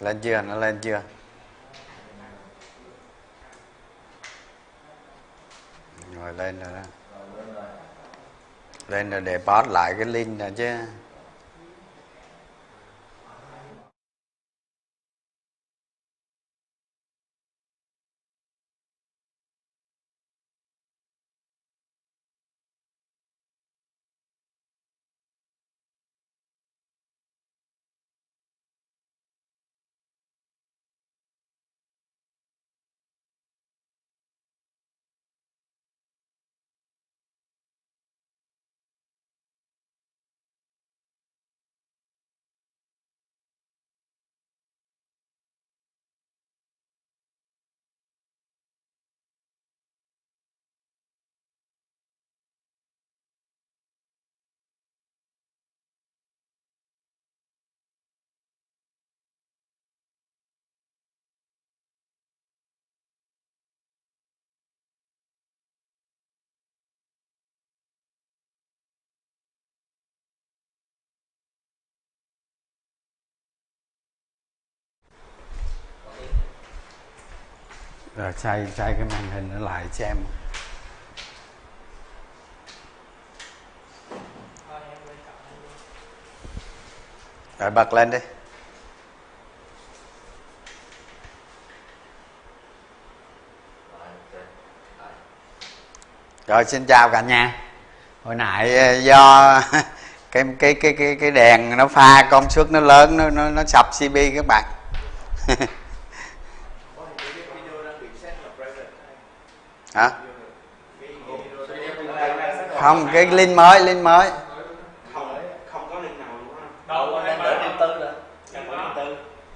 lên chưa? Nó lên chưa? Rồi lên rồi đó. Lên rồi để post lại cái link này chứ. Rồi xoay xoay cái màn hình nó lại xem rồi bật lên đi. Rồi xin chào cả nhà. Hồi nãy ờ, do cái cái cái cái cái đèn nó pha công suất nó lớn, nó nó nó sập cb các bạn. hả? Không cái link mới link mới.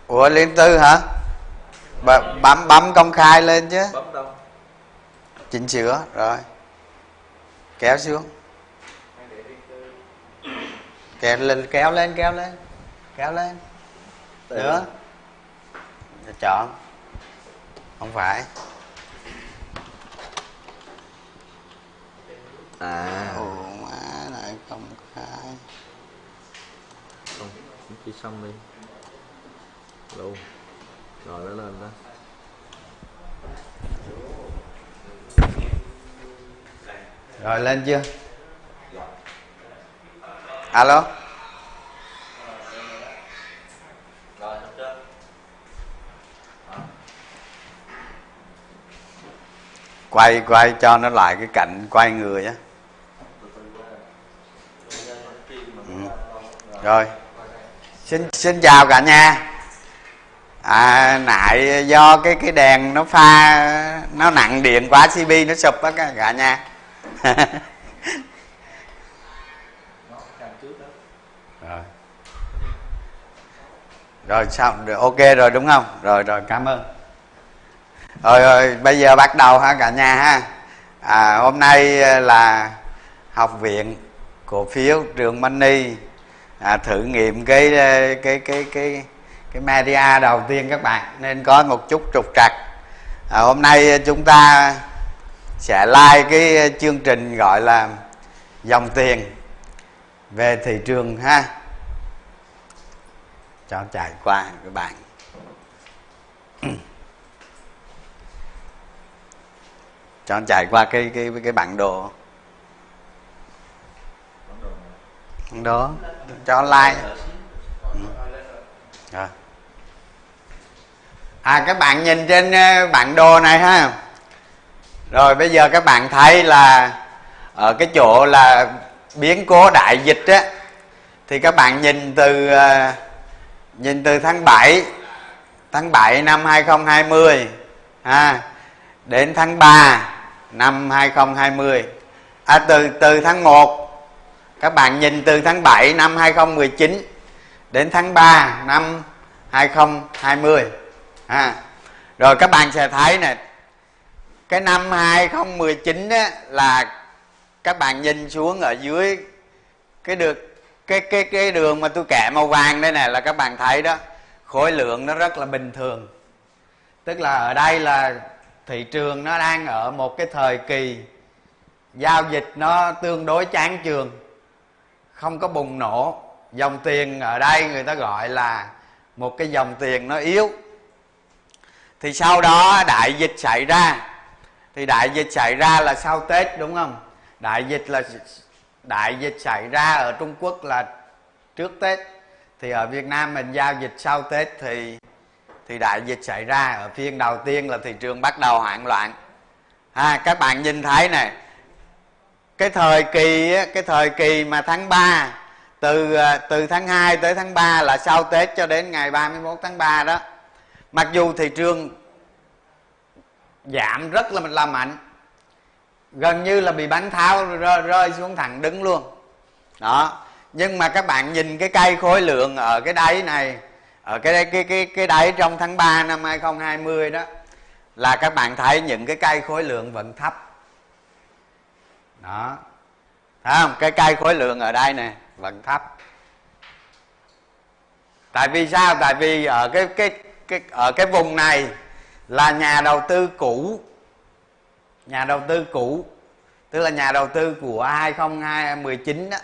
Ủa link tư hả? B- bấm bấm công khai lên chứ. Chỉnh sửa rồi. Kéo xuống. Kéo lên kéo lên kéo lên. Kéo lên. Nữa. Chọn. Không phải à. Ủa má lại công khai. Không chỉ xong đi. Luôn. Rồi nó lên đó. Rồi lên chưa? Alo? Quay quay cho nó lại cái cạnh quay người á rồi. Xin xin chào cả nhà. À nại do cái cái đèn nó pha nó nặng điện quá cb nó sụp á cả, nhà. Rồi rồi xong rồi ok rồi đúng không? Rồi rồi cảm ơn. Rồi rồi bây giờ bắt đầu ha cả nhà ha. À, hôm nay là học viện cổ phiếu trường Money à, thử nghiệm cái cái cái cái cái cái media đầu tiên các bạn nên có một chút trục trặc. À, hôm nay chúng ta sẽ like cái chương trình gọi là dòng tiền về thị trường ha. Cho chạy qua các bạn. Cho chạy qua cái cái cái bản đồ. Bản cho like à. Ừ. À các bạn nhìn trên ờ, bản đồ này ha. Rồi, bây giờ các bạn thấy là ở cái chỗ là biến cố đại dịch á, thì các bạn nhìn từ ờ, nhìn từ tháng 7 tháng 7 năm 2020 ha, đến tháng 3 năm 2020 à từ từ tháng 1 các bạn nhìn từ tháng 7 năm 2019 đến tháng 3 năm 2020 à. rồi các bạn sẽ thấy nè, cái năm 2019 á, là các bạn nhìn xuống ở dưới cái được cái cái cái đường mà tôi kẻ màu vàng đây nè là các bạn thấy đó khối lượng nó rất là bình thường. Tức là ở đây là thị trường nó đang ở một cái thời kỳ giao dịch nó tương đối chán trường không có bùng nổ. Dòng tiền ở đây người ta gọi là một cái dòng tiền nó yếu. Thì sau đó đại dịch xảy ra. Thì đại dịch xảy ra là sau tết, đúng không? Đại dịch là đại dịch xảy ra ở trung quốc là trước tết. Thì ở việt nam mình giao dịch sau tết thì thì đại dịch xảy ra. Ở phiên đầu tiên là thị trường bắt đầu hoảng loạn. Ha, các bạn nhìn thấy này cái thời kỳ cái thời kỳ mà tháng 3 từ à, từ tháng 2 tới tháng 3 là sau Tết cho đến ngày 31 tháng 3 đó mặc dù thị trường giảm rất là là mạnh gần như là bị bán tháo rơi, rơi xuống thẳng đứng luôn. Đó nhưng mà các bạn nhìn cái cây khối lượng ở cái đáy này ở cái cái cái cái đáy trong tháng 3 năm 2020 đó là các bạn thấy những cái cây khối lượng vẫn thấp đó. Thấy không? Cái cây khối lượng ở đây nè vẫn thấp. Tại vì sao? Tại vì ở cái cái cái ở cái vùng này là nhà đầu tư cũ. Nhà đầu tư cũ tức là nhà đầu tư của 2019 đó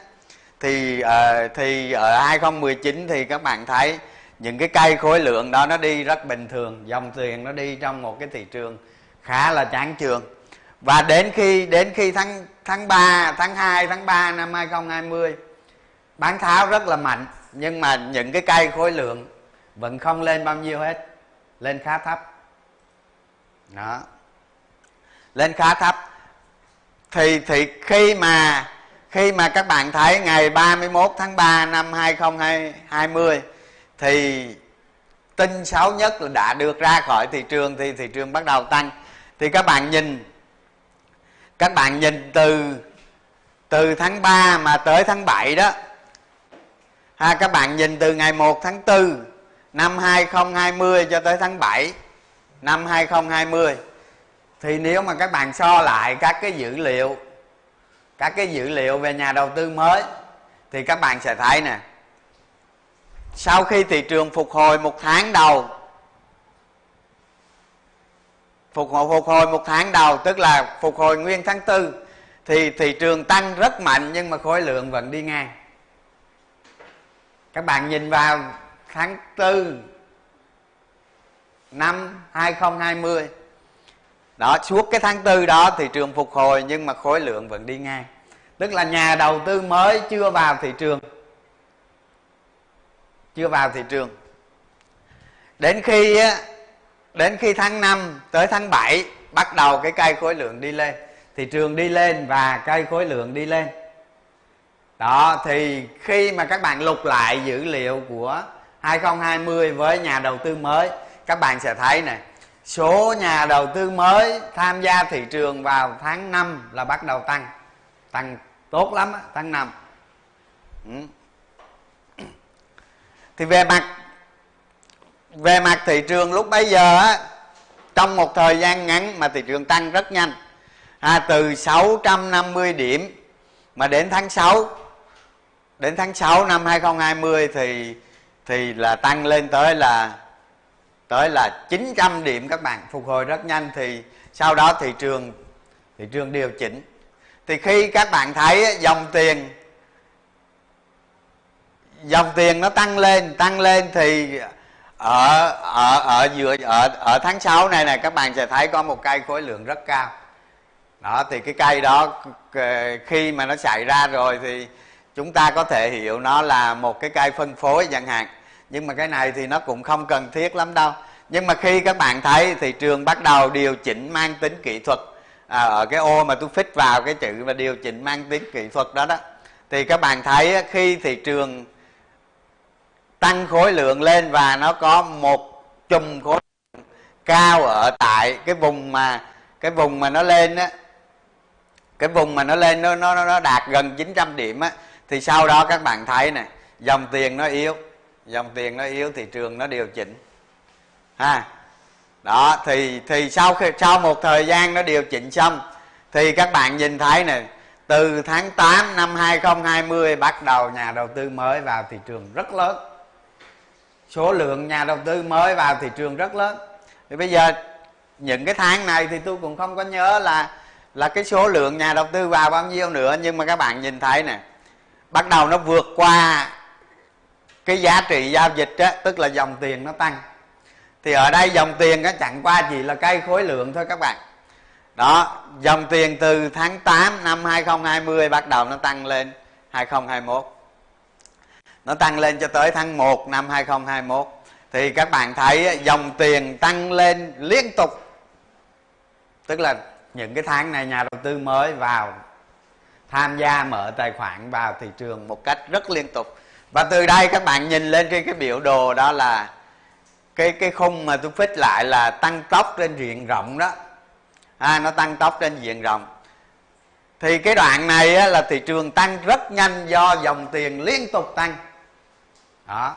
thì uh, thì ở 2019 thì các bạn thấy những cái cây khối lượng đó nó đi rất bình thường. Dòng tiền nó đi trong một cái thị trường khá là chán trường và đến khi đến khi tháng tháng 3, tháng 2, tháng 3 năm 2020 bán tháo rất là mạnh nhưng mà những cái cây khối lượng vẫn không lên bao nhiêu hết lên khá thấp. Đó. Lên khá thấp. Thì thì khi mà khi mà các bạn thấy ngày 31 tháng 3 năm 2020 thì tin xấu nhất là đã được ra khỏi thị trường thì thị trường bắt đầu tăng. Thì các bạn nhìn các bạn nhìn từ từ tháng 3 mà tới tháng 7 đó. Ha, các bạn nhìn từ ngày 1 tháng 4 năm 2020 cho tới tháng 7 năm 2020 thì nếu mà các bạn so lại các cái dữ liệu, các cái dữ liệu về nhà đầu tư mới, thì các bạn sẽ thấy nè, sau khi thị trường phục hồi một tháng đầu phục hồi phục hồi một tháng đầu, tức là phục hồi nguyên tháng tư, thì thị trường tăng rất mạnh nhưng mà khối lượng vẫn đi ngang. Các bạn nhìn vào tháng tư, năm 2020 đó, suốt cái tháng tư đó thị trường phục hồi nhưng mà khối lượng vẫn đi ngang. Tức là nhà đầu tư mới chưa vào thị trường. Chưa vào thị trường. Đến khi đến khi tháng 5 tới tháng 7 bắt đầu cái cây khối lượng đi lên. Thị trường đi lên và cây khối lượng đi lên. Đó, thì khi mà các bạn lục lại dữ liệu của 2020 với nhà đầu tư mới, các bạn sẽ thấy này số nhà đầu tư mới tham gia thị trường vào tháng 5 là bắt đầu tăng. Tăng tốt lắm tháng 5 ừ. thì về mặt về mặt thị trường lúc bấy giờ á trong một thời gian ngắn mà thị trường tăng rất nhanh. À, từ 650 điểm mà đến tháng 6 đến tháng 6 năm 2020 thì thì là tăng lên tới là tới là 900 điểm các bạn. Phục hồi rất nhanh thì sau đó thị trường thị trường điều chỉnh. Thì khi các bạn thấy dòng tiền dòng tiền nó tăng lên tăng lên thì ở ở ở giữa ở ở tháng 6 này này các bạn sẽ thấy có một cây khối lượng rất cao. Đó thì cái cây đó ờ, khi mà nó xảy ra rồi thì chúng ta có thể hiểu nó là một cái cây phân phối chẳng hạn. Nhưng mà cái này thì nó cũng không cần thiết lắm đâu. Nhưng mà khi các bạn thấy thị trường bắt đầu điều chỉnh mang tính kỹ thuật. À, ở cái ô mà tôi phích vào cái chữ và điều chỉnh mang tính kỹ thuật đó đó. Thì các bạn thấy khi thị trường tăng khối lượng lên và nó có một chùm khối lượng cao ở tại cái vùng mà, cái vùng mà nó lên á. Cái vùng mà nó lên nó nó nó đạt gần 900 điểm á. Thì sau đó các bạn thấy này dòng tiền nó yếu. Dòng tiền nó yếu thị trường nó điều chỉnh. Ha. Đó, thì thì sau khi, sau một thời gian nó điều chỉnh xong, thì các bạn nhìn thấy này từ tháng 8 năm 2020 bắt đầu nhà đầu tư mới vào thị trường rất lớn số lượng nhà đầu tư mới vào thị trường rất lớn. Thì bây giờ, những cái tháng này thì tôi cũng không có nhớ là là cái số lượng nhà đầu tư vào bao nhiêu nữa, nhưng mà các bạn nhìn thấy nè, bắt đầu nó vượt qua cái giá trị giao dịch á, tức là dòng tiền nó tăng. Thì ở đây dòng tiền nó chẳng qua chỉ là cây khối lượng thôi các bạn. Đó, dòng tiền từ tháng 8 năm 2020 bắt đầu nó tăng lên 2021 nó tăng lên cho tới tháng 1 năm 2021 thì các bạn thấy dòng tiền tăng lên liên tục. Tức là những cái tháng này nhà đầu tư mới vào tham gia mở tài khoản vào thị trường một cách rất liên tục. Và từ đây các bạn nhìn lên trên cái biểu đồ đó là cái cái khung mà tôi phích lại là tăng tốc trên diện rộng đó. À, nó tăng tốc trên diện rộng. Thì cái đoạn này á, là thị trường tăng rất nhanh do dòng tiền liên tục tăng đó.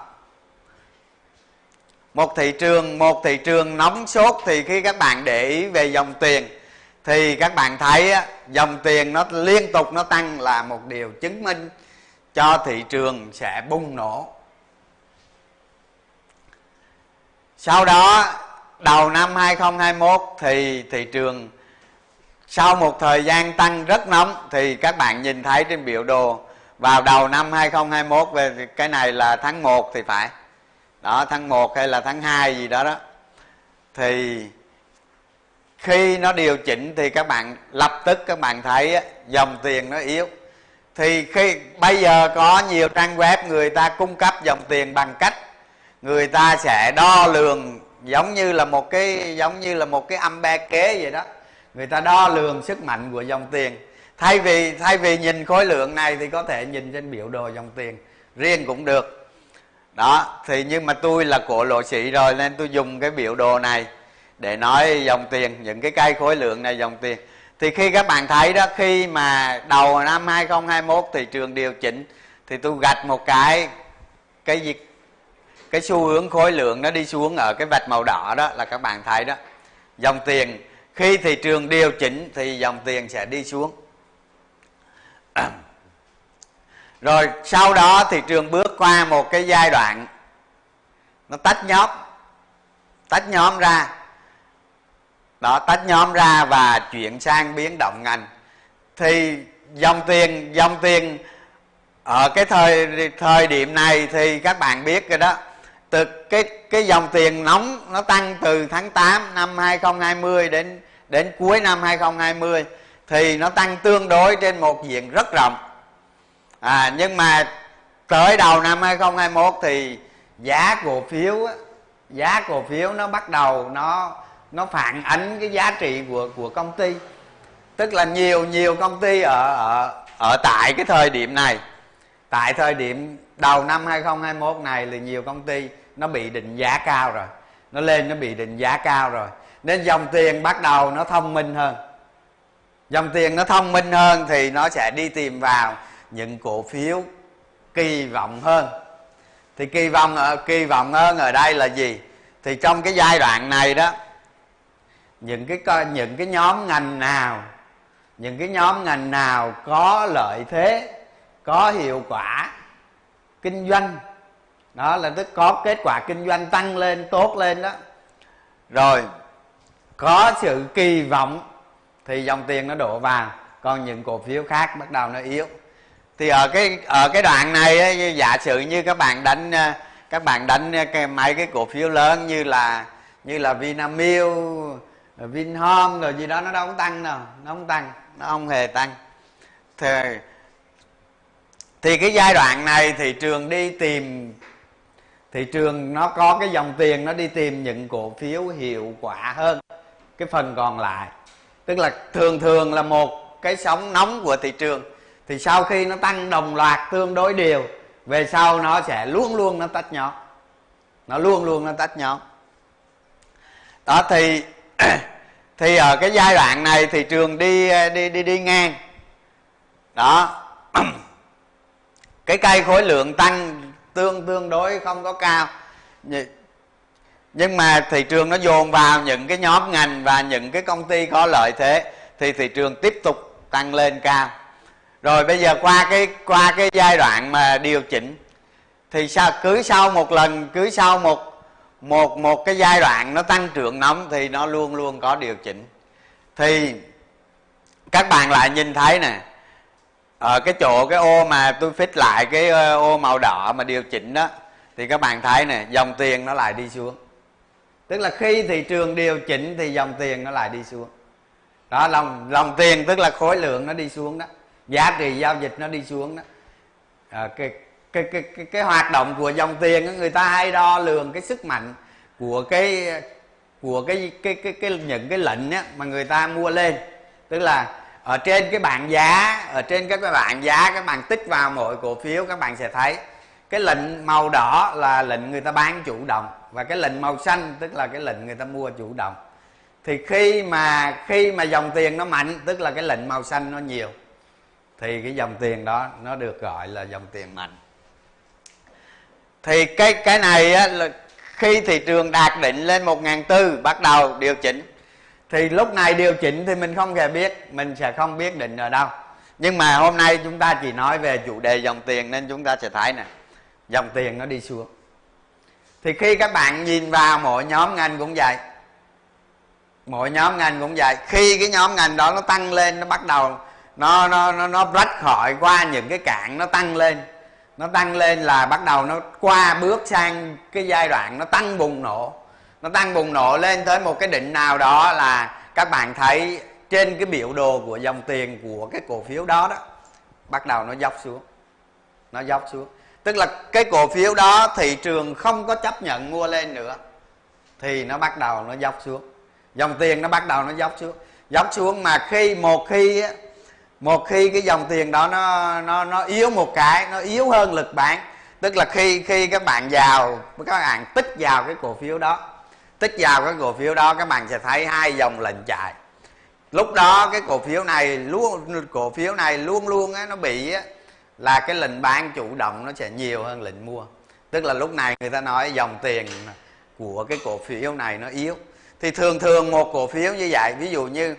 Một thị trường một thị trường nóng sốt thì khi các bạn để ý về dòng tiền thì các bạn thấy á, dòng tiền nó liên tục nó tăng là một điều chứng minh cho thị trường sẽ bùng nổ. Sau đó đầu năm 2021 thì thị trường sau một thời gian tăng rất nóng thì các bạn nhìn thấy trên biểu đồ vào đầu năm 2021 về cái này là tháng 1 thì phải. Đó, tháng 1 hay là tháng 2 gì đó đó. Thì khi nó điều chỉnh thì các bạn, lập tức các bạn thấy dòng tiền nó yếu. Thì khi, bây giờ có nhiều trang web người ta cung cấp dòng tiền bằng cách người ta sẽ đo lường giống như là một cái, giống như là một cái âm ba kế vậy đó. Người ta đo lường sức mạnh của dòng tiền thay vì thay vì nhìn khối lượng này thì có thể nhìn trên biểu đồ dòng tiền. Riêng cũng được. Đó, thì nhưng mà tôi là cổ lộ sĩ rồi, nên tôi dùng cái biểu đồ này để nói dòng tiền, những cái cây khối lượng này dòng tiền. Thì khi các bạn thấy đó, khi mà đầu năm 2021 thị trường điều chỉnh, thì tôi gạch một cái cái gì, cái xu hướng khối lượng nó đi xuống ở cái vạch màu đỏ đó, là các bạn thấy đó. Dòng tiền, khi thị trường điều chỉnh thì dòng tiền sẽ đi xuống rồi, sau đó thị trường bước qua một cái giai đoạn. Nó tách nhóm. Tách nhóm ra. Đó, tách nhóm ra và chuyển sang biến động ngành. Thì dòng tiền dòng tiền, ở cái thời thời điểm này thì các bạn biết rồi đó. Từ cái cái dòng tiền nóng, nó tăng từ tháng 8 năm 2020 đến đến cuối năm 2020 thì nó tăng tương đối trên một diện rất rộng. À nhưng mà tới đầu năm 2021 thì giá cổ phiếu giá cổ phiếu nó bắt đầu nó nó phản ánh cái giá trị của của công ty. Tức là nhiều nhiều công ty ở ở ở tại cái thời điểm này, tại thời điểm đầu năm 2021 này là nhiều công ty nó bị định giá cao rồi, nó lên nó bị định giá cao rồi. Nên dòng tiền bắt đầu nó thông minh hơn dòng tiền nó thông minh hơn thì nó sẽ đi tìm vào những cổ phiếu kỳ vọng hơn. Thì kỳ vọng ở kỳ vọng hơn ở đây là gì? Thì trong cái giai đoạn này đó, những cái những cái nhóm ngành nào, những cái nhóm ngành nào có lợi thế, có hiệu quả kinh doanh, đó là tức có kết quả kinh doanh tăng lên, tốt lên đó, rồi có sự kỳ vọng thì dòng tiền nó đổ vào còn những cổ phiếu khác bắt đầu nó yếu thì ở cái ở cái đoạn này ấy, giả sử như các bạn đánh ờ, các bạn đánh ờ, cái mấy cái cổ phiếu lớn như là như là Vinamilk, Vinhome rồi gì đó nó đâu có tăng đâu, nó không tăng, nó không hề tăng. Thì thì cái giai đoạn này thị trường đi tìm thị trường nó có cái dòng tiền nó đi tìm những cổ phiếu hiệu quả hơn cái phần còn lại tức là thường thường là một cái sóng nóng của thị trường. Thì sau khi nó tăng đồng loạt tương đối đều, về sau nó sẽ luôn luôn nó tách nhóm nó luôn luôn nó tách nhóm đó, thì thì ở cái giai đoạn này thị trường đi đi đi đi ngang. Đó. Cái cây khối lượng tăng tương tương đối không có cao nhưng mà thị trường nó dồn vào những cái nhóm ngành và những cái công ty có lợi thế, thì thị trường tiếp tục tăng lên cao. Rồi bây giờ qua cái qua cái giai đoạn mà điều chỉnh, thì sao, cứ sau một lần, cứ sau một một một cái giai đoạn nó tăng trưởng nóng thì nó luôn luôn có điều chỉnh. Thì các bạn lại nhìn thấy nè, ở cái chỗ cái ô mà tôi phích lại cái ờ, ô màu đỏ mà điều chỉnh đó, thì các bạn thấy nè, dòng tiền nó lại đi xuống tức là khi thị trường điều chỉnh thì dòng tiền nó lại đi xuống. Đó lòng lòng tiền tức là khối lượng nó đi xuống đó. Giá trị giao dịch nó đi xuống đó. À, cái, cái, cái, cái, cái hoạt động của dòng tiền người ta hay đo lường cái sức mạnh của cái của cái cái cái, cái những cái lệnh á mà người ta mua lên. Tức là ở trên cái bảng giá ở trên các cái bảng giá các bạn tích vào mỗi cổ phiếu các bạn sẽ thấy cái lệnh màu đỏ là lệnh người ta bán chủ động và cái lệnh màu xanh tức là cái lệnh người ta mua chủ động. Thì khi mà khi mà dòng tiền nó mạnh tức là cái lệnh màu xanh nó nhiều thì cái dòng tiền đó nó được gọi là dòng tiền mạnh. Thì cái cái này á, là khi thị trường đạt định lên một ngàn tư bắt đầu điều chỉnh. Thì lúc này điều chỉnh thì mình không hề biết mình sẽ không biết định ở đâu. Nhưng mà hôm nay chúng ta chỉ nói về chủ đề dòng tiền nên chúng ta sẽ thấy nè dòng tiền nó đi xuống thì khi các bạn nhìn vào, mỗi nhóm ngành cũng vậy. Mỗi nhóm ngành cũng vậy. Khi cái nhóm ngành đó nó tăng lên, nó bắt đầu nó nó nó nó rách khỏi qua những cái cạn nó tăng lên. Nó tăng lên là bắt đầu nó qua bước sang cái giai đoạn nó tăng bùng nổ. Nó tăng bùng nổ lên tới một cái đỉnh nào đó là các bạn thấy trên cái biểu đồ của dòng tiền của cái cổ phiếu đó đó, bắt đầu nó dốc xuống. Nó dốc xuống tức là cái cổ phiếu đó thị trường không có chấp nhận mua lên nữa, thì nó bắt đầu nó dốc xuống. Dòng tiền nó bắt đầu nó dốc xuống. Dốc xuống mà khi một khi một khi cái dòng tiền đó nó nó nó yếu một cái, nó yếu hơn lực bán, tức là khi khi các bạn vào, các bạn tích vào cái cổ phiếu đó, tích vào cái cổ phiếu đó, các bạn sẽ thấy hai dòng lệnh chạy. Lúc đó cái cổ phiếu này luôn, cổ phiếu này luôn luôn á, nó bị á là cái lệnh bán chủ động nó sẽ nhiều hơn lệnh mua. Tức là lúc này người ta nói dòng tiền của cái cổ phiếu này nó yếu. Thì thường thường một cổ phiếu như vậy, ví dụ như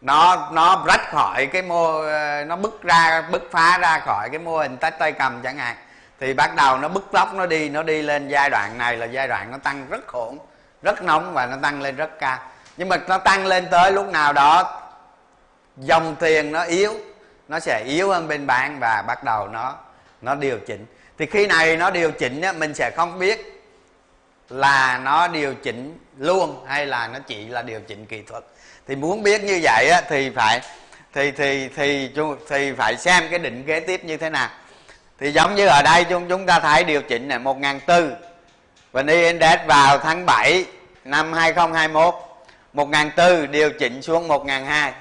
nó nó rách khỏi cái mô, nó bứt ra, bứt phá ra khỏi cái mô hình tách tay cầm chẳng hạn, thì bắt đầu nó bứt tốc nó đi nó đi lên giai đoạn này là giai đoạn nó tăng rất khủng, rất nóng và nó tăng lên rất cao. Nhưng mà nó tăng lên tới lúc nào đó, dòng tiền nó yếu nó sẽ yếu hơn bên bạn và bắt đầu nó nó điều chỉnh. Thì khi này nó điều chỉnh á, mình sẽ không biết là nó điều chỉnh luôn hay là nó chỉ là điều chỉnh kỹ thuật. Thì muốn biết như vậy á, thì phải thì thì thì thì phải xem cái định kế tiếp như thế nào. Thì giống như ở đây chúng chúng ta thấy điều chỉnh này một ngàn tư. Và đi index vào tháng 7 năm 2021 một ngàn tư điều chỉnh xuống một ngàn hai.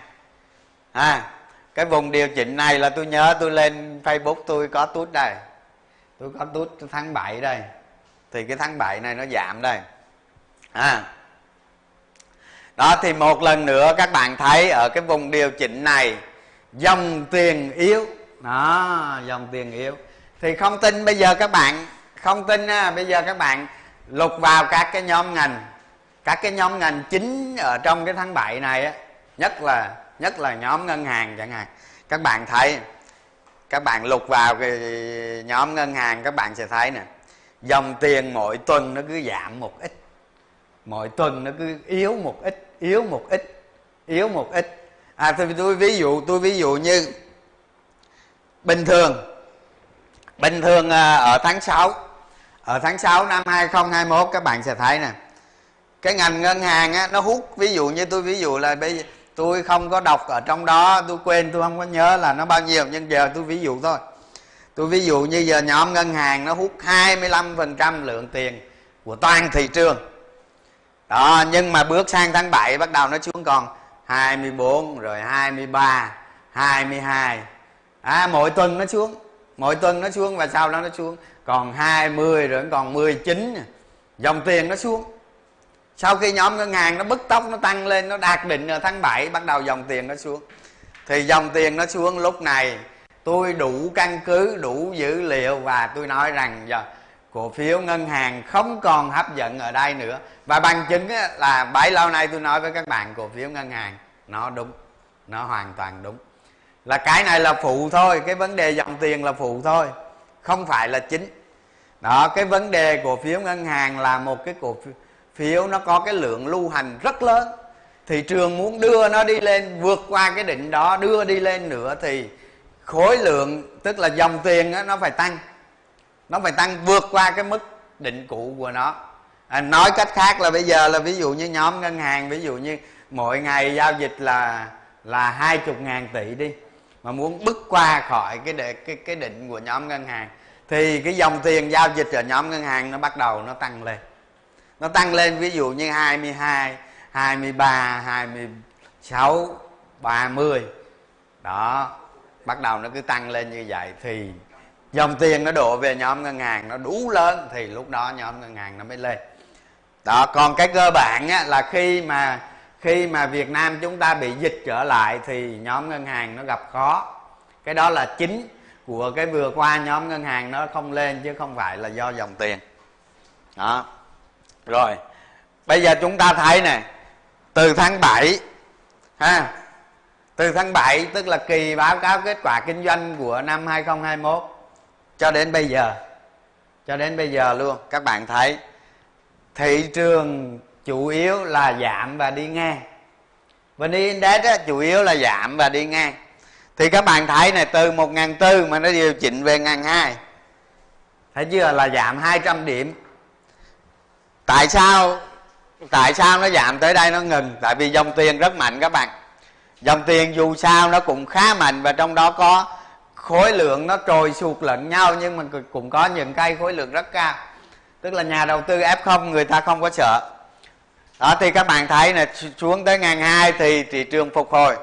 À cái vùng điều chỉnh này là tôi nhớ tôi lên facebook tôi có tút đây. Tôi có tút tháng 7 đây. Thì cái tháng 7 này nó giảm đây. À. Đó thì một lần nữa các bạn thấy ở cái vùng điều chỉnh này dòng tiền yếu. Đó dòng tiền yếu. Thì không tin bây giờ các bạn không tin à, bây giờ các bạn lục vào các cái nhóm ngành. Các cái nhóm ngành chính ở trong cái tháng 7 này á nhất là nhất là nhóm ngân hàng chẳng hạn. Các bạn thấy các bạn lục vào cái nhóm ngân hàng các bạn sẽ thấy nè. Dòng tiền mỗi tuần nó cứ giảm một ít. Mỗi tuần nó cứ yếu một ít yếu một ít yếu một ít. À tôi, tôi ví dụ tôi ví dụ như bình thường. Bình thường à, ở tháng 6 ở tháng 6 năm 2021 các bạn sẽ thấy nè. Cái ngành ngân hàng á, nó hút. Ví dụ như tôi ví dụ là bây giờ tôi không có đọc ở trong đó, tôi quên, tôi không có nhớ là nó bao nhiêu, nhưng giờ tôi ví dụ thôi. Tôi ví dụ như giờ nhóm ngân hàng nó hút 25% lượng tiền của toàn thị trường. Đó, nhưng mà bước sang tháng 7 bắt đầu nó xuống còn 24 rồi 23 22 à mỗi tuần nó xuống, mỗi tuần nó xuống và sau đó nó xuống. Còn 20 rồi còn 19 dòng tiền nó xuống sau khi nhóm ngân hàng nó bứt tốc nó tăng lên, nó đạt định ở tháng 7 bắt đầu dòng tiền nó xuống. Thì dòng tiền nó xuống lúc này, tôi đủ căn cứ, đủ dữ liệu và tôi nói rằng giờ cổ phiếu ngân hàng không còn hấp dẫn ở đây nữa. Và bằng chứng là bấy lâu nay tôi nói với các bạn cổ phiếu ngân hàng, nó đúng, nó hoàn toàn đúng. Là cái này là phụ thôi, cái vấn đề dòng tiền là phụ thôi, không phải là chính. Đó, cái vấn đề cổ phiếu ngân hàng là một cái cổ phiếu nó có cái lượng lưu hành rất lớn. Thị trường muốn đưa nó đi lên vượt qua cái định đó đưa đi lên nữa thì khối lượng tức là dòng tiền đó, nó phải tăng. Nó phải tăng vượt qua cái mức định cũ của nó. À, nói cách khác là bây giờ là ví dụ như nhóm ngân hàng ví dụ như mỗi ngày giao dịch là là hai chục ngàn tỷ đi mà muốn bước qua khỏi cái đệ, cái cái định của nhóm ngân hàng thì cái dòng tiền giao dịch ở nhóm ngân hàng nó bắt đầu nó tăng lên nó tăng lên ví dụ như 22 23 26 30 đó bắt đầu nó cứ tăng lên như vậy thì dòng tiền nó đổ về nhóm ngân hàng nó đủ lớn thì lúc đó nhóm ngân hàng nó mới lên. Đó còn cái cơ bản á, là khi mà khi mà Việt Nam chúng ta bị dịch trở lại thì nhóm ngân hàng nó gặp khó. Cái đó là chính của cái vừa qua nhóm ngân hàng nó không lên chứ không phải là do dòng tiền. Đó rồi bây giờ chúng ta thấy này từ tháng 7 ha từ tháng 7 tức là kỳ báo cáo kết quả kinh doanh của năm 2021 cho đến bây giờ cho đến bây giờ luôn các bạn thấy thị trường chủ yếu là giảm và đi ngang. VN Index á, chủ yếu là giảm và đi ngang. Thì các bạn thấy này từ 1.400 mà nó điều chỉnh về 1.200 thấy chưa là giảm 200 điểm tại sao? Tại sao nó giảm tới đây nó ngừng? Tại vì dòng tiền rất mạnh các bạn. Dòng tiền dù sao nó cũng khá mạnh và trong đó có khối lượng nó trồi sụt lẫn nhau nhưng mà cũng có những cây khối lượng rất cao. Tức là nhà đầu tư f0 người ta không có sợ. Đó thì các bạn thấy là xuống tới ngàn hai thì thị trường phục hồi.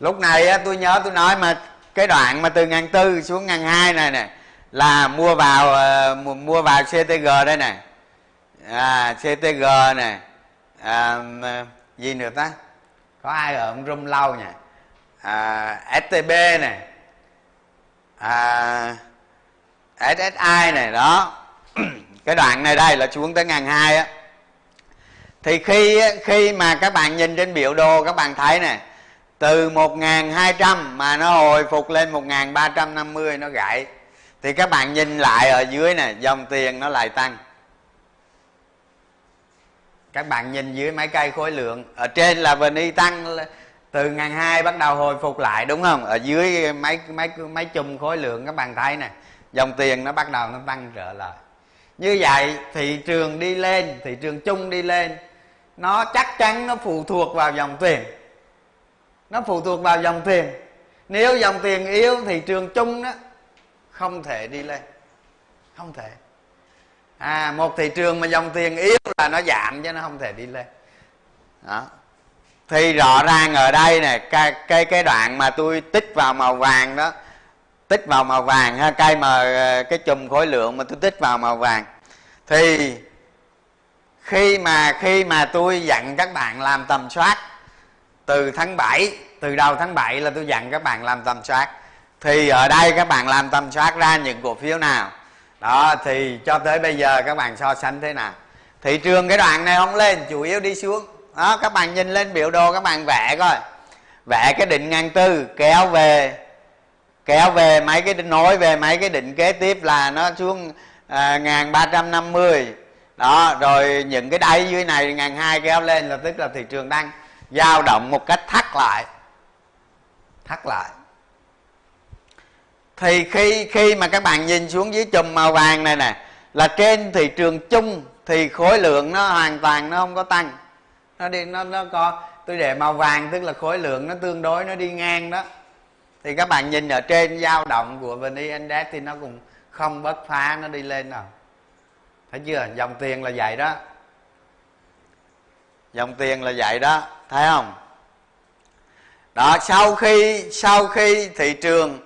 Lúc này á, tôi nhớ tôi nói mà cái đoạn mà từ ngàn tư xuống ngàn hai này nè là mua vào ờ, mua vào CTG đây nè à, CTG nè. À, gì nữa ta? Có ai ở ông room lâu nhỉ? À, STB nè. À, SSI này đó. Cái đoạn này đây là xuống tới ngàn hai á. Thì khi khi mà các bạn nhìn trên biểu đồ các bạn thấy nè từ 1200 mà nó hồi phục lên 1350 nó gãy. Thì các bạn nhìn lại ở dưới nè dòng tiền nó lại tăng các bạn nhìn dưới máy cây khối lượng. Ở trên là vni tăng từ ngàn hai bắt đầu hồi phục lại, đúng không? Ở dưới máy máy máy chùm khối lượng các bạn thấy nè, dòng tiền nó bắt đầu nó tăng trở lại. Như vậy thị trường đi lên, thị trường chung đi lên, nó chắc chắn nó phụ thuộc vào dòng tiền. Nó phụ thuộc vào dòng tiền. Nếu dòng tiền yếu, thị trường chung đó, không thể đi lên. Không thể à một thị trường mà dòng tiền yếu là nó giảm chứ nó không thể đi lên. Đó. Thì rõ ràng ở đây này cái cái cái đoạn mà tôi tích vào màu vàng đó, tích vào màu vàng ha cây mà ờ, cái chùm khối lượng mà tôi tích vào màu vàng. Thì khi mà khi mà tôi dặn các bạn làm tầm soát, từ tháng 7 từ đầu tháng 7 là tôi dặn các bạn làm tầm soát. Thì ở đây các bạn làm tầm soát ra những cổ phiếu nào? Đó, thì cho tới bây giờ các bạn so sánh thế nào? Thị trường cái đoạn này không lên, chủ yếu đi xuống. Đó, các bạn nhìn lên biểu đồ, các bạn vẽ coi. Vẽ cái định ngang tư, kéo về kéo về mấy cái nối về mấy cái định kế tiếp là nó xuống à, ngàn ba trăm năm mươi. Đó, rồi những cái đáy dưới này ngàn hai kéo lên là tức là thị trường đang dao động một cách thắt lại. Thắt lại thì khi khi mà các bạn nhìn xuống dưới chùm màu vàng này nè, là trên thị trường chung thì khối lượng nó hoàn toàn nó không có tăng. Nó đi, nó nó có, tôi để màu vàng tức là khối lượng nó tương đối, nó đi ngang đó. Thì các bạn nhìn ở trên dao động của vn index thì nó cũng không bất phá, nó đi lên nào. Thấy chưa? Dòng tiền là vậy đó. Dòng tiền là vậy đó, thấy không? Đó, sau khi sau khi thị trường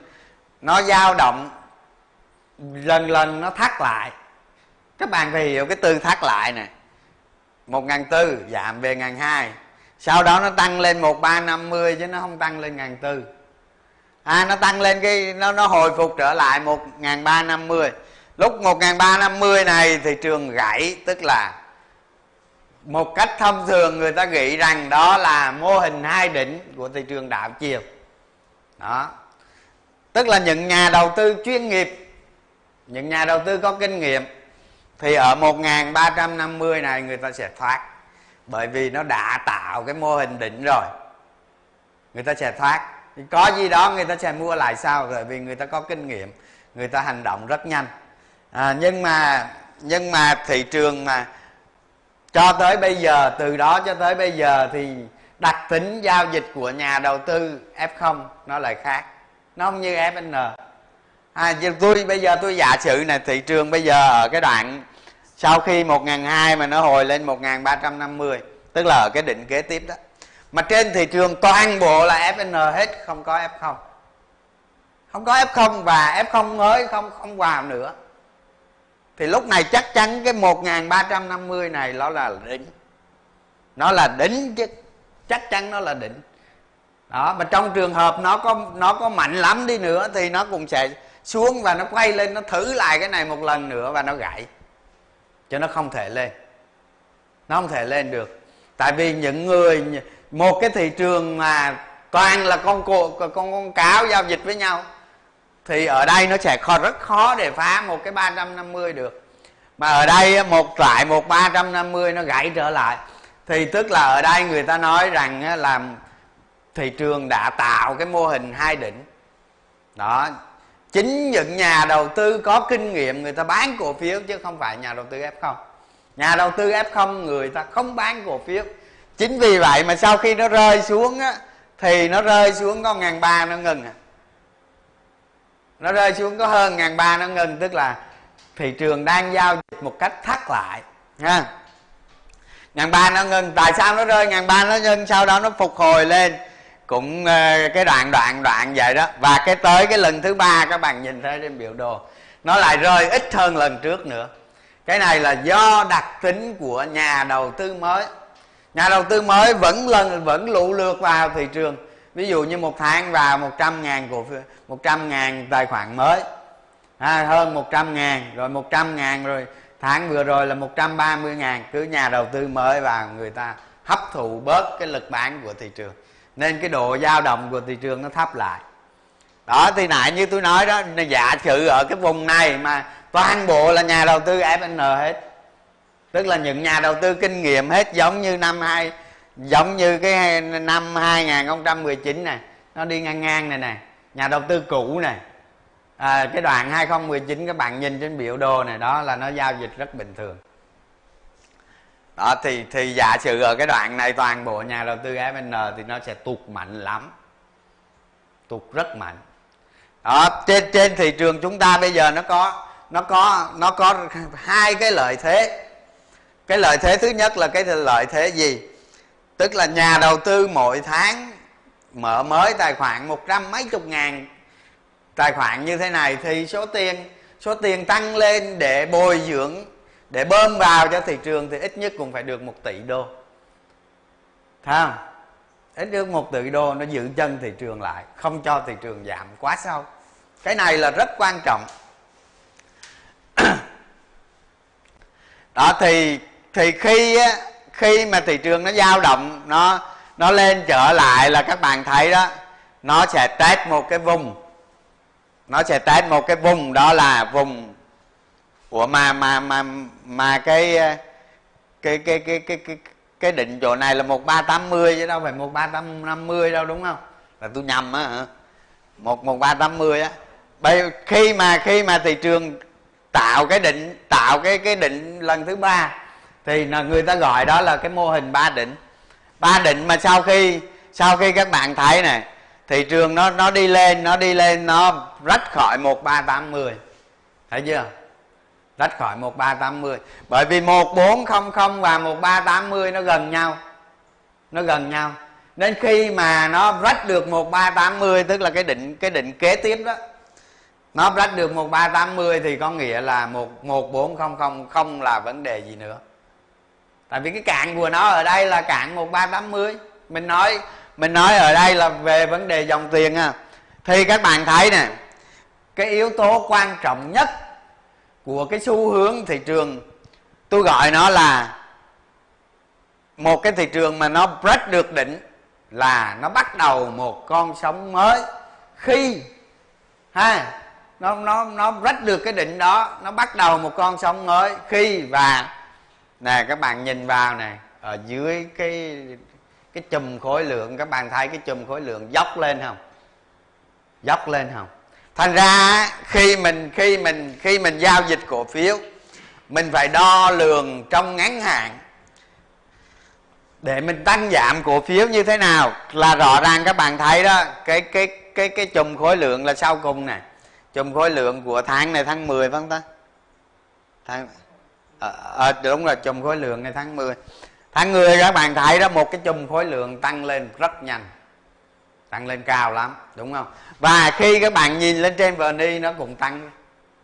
nó dao động, lần lần nó thắt lại. Các bạn phải hiểu cái tư thắt lại này một ngàn tư giảm về ngàn hai. Sau đó nó tăng lên một ba năm mươi chứ nó không tăng lên ngàn tư. À nó tăng lên cái, nó nó hồi phục trở lại một ngàn ba năm mươi. Lúc một ngàn ba năm mươi này thị trường gãy, tức là một cách thông thường người ta nghĩ rằng đó là mô hình hai đỉnh của thị trường đảo chiều. Đó tức là những nhà đầu tư chuyên nghiệp những nhà đầu tư có kinh nghiệm thì ở 1350 này người ta sẽ thoát. Bởi vì nó đã tạo cái mô hình đỉnh rồi. Người ta sẽ thoát. Thì có gì đó người ta sẽ mua lại sau bởi vì người ta có kinh nghiệm người ta hành động rất nhanh. À, nhưng mà nhưng mà thị trường mà cho tới bây giờ từ đó cho tới bây giờ thì đặc tính giao dịch của nhà đầu tư F0 nó lại khác nó không như FN à, tôi bây giờ tôi giả sử này thị trường bây giờ ở cái đoạn sau khi 1.200 mà nó hồi lên 1.350 tức là ở cái đỉnh kế tiếp đó. Mà trên thị trường toàn bộ là FN hết không có F0 không. Có F0 và F0 mới không không vào nữa. Thì lúc này chắc chắn cái 1350 này nó là đỉnh. Nó là đỉnh chứ chắc chắn nó là đỉnh đó, mà trong trường hợp nó có nó có mạnh lắm đi nữa thì nó cũng sẽ xuống và nó quay lên, nó thử lại cái này một lần nữa và nó gãy. Cho nó không thể lên. Nó không thể lên được. Tại vì những người, một cái thị trường mà toàn là con cô, con con cáo giao dịch với nhau, thì ở đây nó sẽ khó, rất khó để phá một cái 350 được. Mà ở đây một lại một 350 nó gãy trở lại. Thì tức là ở đây người ta nói rằng là thị trường đã tạo cái mô hình hai đỉnh. Đó, chính những nhà đầu tư có kinh nghiệm người ta bán cổ phiếu chứ không phải nhà đầu tư f0 nhà đầu tư f0 người ta không bán cổ phiếu. Chính vì vậy mà sau khi nó rơi xuống á, thì nó rơi xuống có ngàn ba nó ngừng à. Nó rơi xuống có hơn ngàn ba nó ngừng, tức là thị trường đang giao dịch một cách thắt lại, ha. Ngàn ba nó ngừng. Tại sao nó rơi ngàn ba nó ngừng? Sau đó nó phục hồi lên cũng ờ, cái đoạn đoạn đoạn vậy đó. Và cái tới cái lần thứ ba các bạn nhìn thấy trên biểu đồ nó lại rơi ít hơn lần trước nữa. Cái này là do đặc tính của nhà đầu tư mới. Nhà đầu tư mới vẫn lần vẫn lũ lượt vào thị trường. Ví dụ như một tháng vào 100 ngàn cổ phiếu 100 ngàn tài khoản mới. À, hơn 100 ngàn rồi 100 ngàn rồi tháng vừa rồi là 130 ngàn. Cứ nhà đầu tư mới vào người ta hấp thụ bớt cái lực bán của thị trường nên cái độ dao động của thị trường nó thấp lại. Đó thì nãy như tôi nói đó giả sử ở cái vùng này mà toàn bộ là nhà đầu tư fn hết. Tức là những nhà đầu tư kinh nghiệm hết giống như năm hai giống như cái năm 2019 này nó đi ngang ngang này nè nhà đầu tư cũ này à, cái đoạn 2019 các bạn nhìn trên biểu đồ này đó là nó giao dịch rất bình thường đó, thì thì giả sử ở cái đoạn này toàn bộ nhà đầu tư FN thì nó sẽ tụt mạnh lắm. Tụt rất mạnh. Đó, trên trên thị trường chúng ta bây giờ nó có nó có nó có hai cái lợi thế. Cái lợi thế thứ nhất là cái lợi thế gì? Tức là nhà đầu tư mỗi tháng mở mới tài khoản một trăm mấy chục ngàn tài khoản như thế này thì số tiền số tiền tăng lên để bồi dưỡng để bơm vào cho thị trường thì ít nhất cũng phải được một tỷ đô. Thấy không? Ít nhất một tỷ đô nó giữ chân thị trường lại, không cho thị trường giảm quá sâu. Cái này là rất quan trọng. Đó, thì thì khi khi mà thị trường nó dao động, nó nó lên trở lại là các bạn thấy đó, nó sẽ test một cái vùng. Nó sẽ test một cái vùng, đó là vùng của mà mà mà mà cái ờ, cái cái cái cái cái cái định chỗ này là một ba tám mươi chứ đâu phải một ba trăm năm mươi đâu, đúng không? Là tôi nhầm á, hả? Một một ba tám mươi á. Bây, khi mà khi mà thị trường tạo cái định, tạo cái cái định lần thứ ba, thì là người ta gọi đó là cái mô hình ba định. Ba định mà sau khi sau khi các bạn thấy này thị trường nó nó đi lên, nó đi lên, nó rách khỏi một ba tám mươi. Thấy chưa? Rách khỏi một ba tám mươi. Bởi vì một bốn không không và một ba tám mươi nó gần nhau. Nó gần nhau. Nên khi mà nó rách được một ba tám mươi, tức là cái định cái định kế tiếp đó, nó rách được một ba tám mươi thì có nghĩa là một một bốn không không là vấn đề gì nữa. Tại vì cái cạn của nó ở đây là cạn một ba tám mươi. Mình nói mình nói ở đây là về vấn đề dòng tiền à. Thì các bạn thấy nè, cái yếu tố quan trọng nhất của cái xu hướng thị trường, tôi gọi nó là một cái thị trường mà nó break được đỉnh là nó bắt đầu một con sóng mới. Khi ha, nó nó nó break được cái đỉnh đó, nó bắt đầu một con sóng mới. Khi và, nè, các bạn nhìn vào nè, ở dưới cái cái chùm khối lượng, các bạn thấy cái chùm khối lượng dốc lên không? Dốc lên không? Thành ra khi mình khi mình khi mình giao dịch cổ phiếu mình phải đo lường trong ngắn hạn để mình tăng giảm cổ phiếu như thế nào là rõ ràng các bạn thấy đó. Cái cái cái cái chùm khối lượng là sau cùng này chùm khối lượng của tháng này tháng 10 phải không ta? Tháng à, à, đúng là chùm khối lượng này tháng 10 tháng 10 các bạn thấy đó một cái chùm khối lượng tăng lên rất nhanh tăng lên cao lắm, đúng không? Và khi các bạn nhìn lên trên VNI nó cũng tăng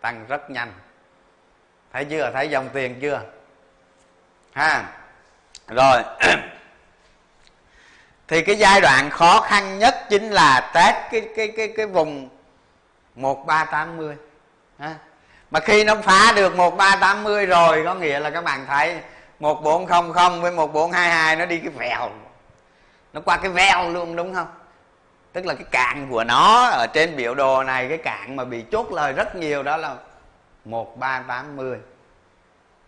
tăng rất nhanh. Thấy chưa? Thấy dòng tiền chưa? Ha. Rồi. Thì cái giai đoạn khó khăn nhất chính là test cái cái cái cái vùng một ba tám mươi. Mà khi nó phá được một ba tám mươi rồi, có nghĩa là các bạn thấy một bốn không không với một bốn hai hai nó đi cái vèo. Nó qua cái vèo luôn, đúng không? Tức là cái cạn của nó ở trên biểu đồ này, cái cạn mà bị chốt lời rất nhiều đó là một, ba, tám mươi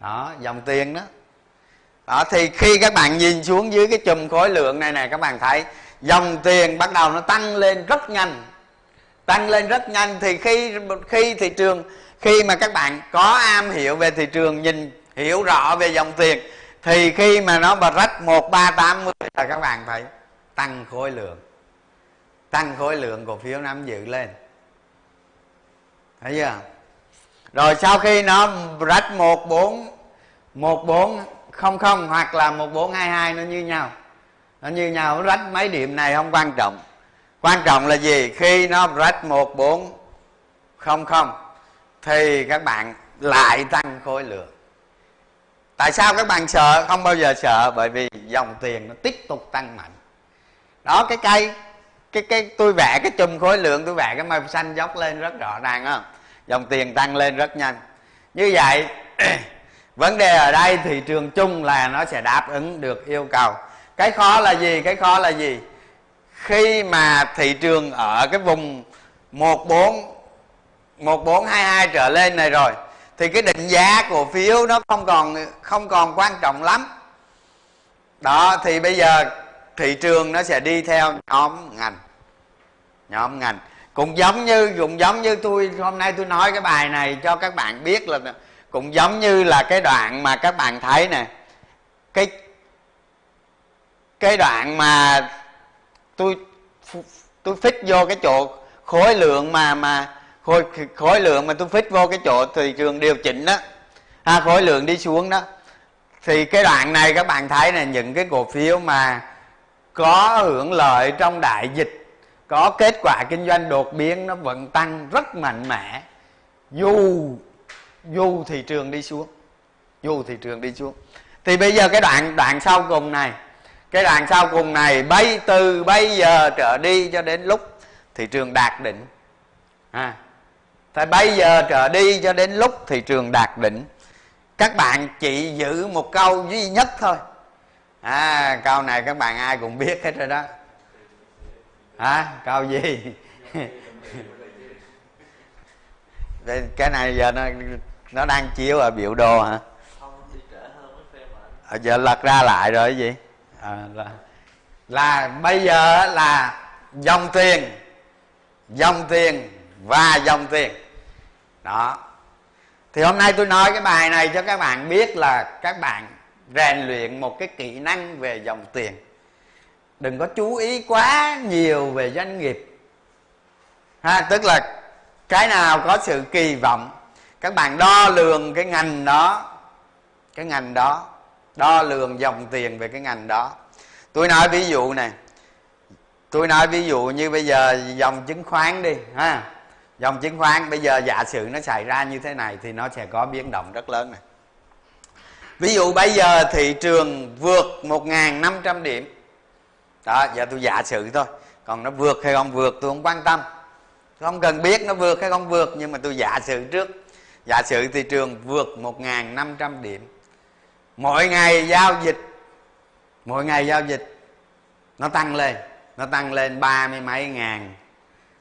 đó, dòng tiền đó. Đó, thì khi các bạn nhìn xuống dưới cái chùm khối lượng này này các bạn thấy dòng tiền bắt đầu nó tăng lên rất nhanh. Tăng lên rất nhanh thì khi khi thị trường, khi mà các bạn có am hiểu về thị trường, nhìn hiểu rõ về dòng tiền, thì khi mà nó bật rách một, ba, tám mươi là các bạn thấy tăng khối lượng tăng khối lượng cổ phiếu nắm giữ lên. Thấy chưa? Rồi sau khi nó rách một bốn một bốn không không hoặc là một bốn hai hai nó như nhau. Nó như nhau, nó rách mấy điểm này không quan trọng. Quan trọng là gì? Khi nó rách một bốn không không thì các bạn lại tăng khối lượng. Tại sao các bạn sợ? Không bao giờ sợ, bởi vì dòng tiền nó tiếp tục tăng mạnh. Đó, cái cây cái cái, tôi vẽ cái chùm khối lượng, tôi vẽ cái màu xanh dốc lên rất rõ ràng, không? Dòng tiền tăng lên rất nhanh. Như vậy, vấn đề ở đây, thị trường chung là nó sẽ đáp ứng được yêu cầu. Cái khó là gì? Cái khó là gì? Khi mà thị trường ở cái vùng một bốn một bốn hai hai trở lên này rồi, thì cái định giá cổ phiếu nó không còn không còn quan trọng lắm. Đó, thì bây giờ thị trường nó sẽ đi theo nhóm ngành. Nhóm ngành. Cũng giống như, cũng giống như tôi, hôm nay tôi nói cái bài này cho các bạn biết là cũng giống như là cái đoạn mà các bạn thấy nè. Cái cái đoạn mà tôi tôi phích vô cái chỗ khối lượng mà mà khối khối lượng mà tôi phích vô cái chỗ thị trường điều chỉnh đó. Ha, khối lượng đi xuống đó. Thì cái đoạn này các bạn thấy là những cái cổ phiếu mà có hưởng lợi trong đại dịch có kết quả kinh doanh đột biến nó vẫn tăng rất mạnh mẽ. Dù dù thị trường đi xuống dù thị trường đi xuống. Thì bây giờ cái đoạn đoạn sau cùng này cái đoạn sau cùng này bay từ bây giờ trở đi cho đến lúc thị trường đạt đỉnh. À, thì bây giờ trở đi cho đến lúc thị trường đạt đỉnh. Các bạn chỉ giữ một câu duy nhất thôi à câu này các bạn ai cũng biết hết rồi đó. Hả? À, câu gì? Cái này giờ nó nó đang chiếu ở biểu đồ hả? À, giờ lật ra lại rồi cái gì? À, là, là bây giờ là dòng tiền dòng tiền và dòng tiền. Đó. Thì hôm nay tôi nói cái bài này cho các bạn biết là các bạn rèn luyện một cái kỹ năng về dòng tiền. Đừng có chú ý quá nhiều về doanh nghiệp. Ha, tức là cái nào có sự kỳ vọng, các bạn đo lường cái ngành đó, cái ngành đó, đo lường dòng tiền về cái ngành đó. Tôi nói ví dụ này, tôi nói ví dụ như bây giờ dòng chứng khoán đi, ha. Dòng chứng khoán, bây giờ giả sử nó xảy ra như thế này thì nó sẽ có biến động rất lớn này ví dụ bây giờ thị trường vượt 1.500 điểm. Đó, giờ tôi giả sử thôi. Còn nó vượt hay không vượt tôi không quan tâm. Tôi không cần biết nó vượt hay không vượt, nhưng mà tôi giả sử trước. Giả sử thị trường vượt 1.500 điểm. Mỗi ngày giao dịch, mỗi ngày giao dịch, nó tăng lên, nó tăng lên ba mươi mấy ngàn.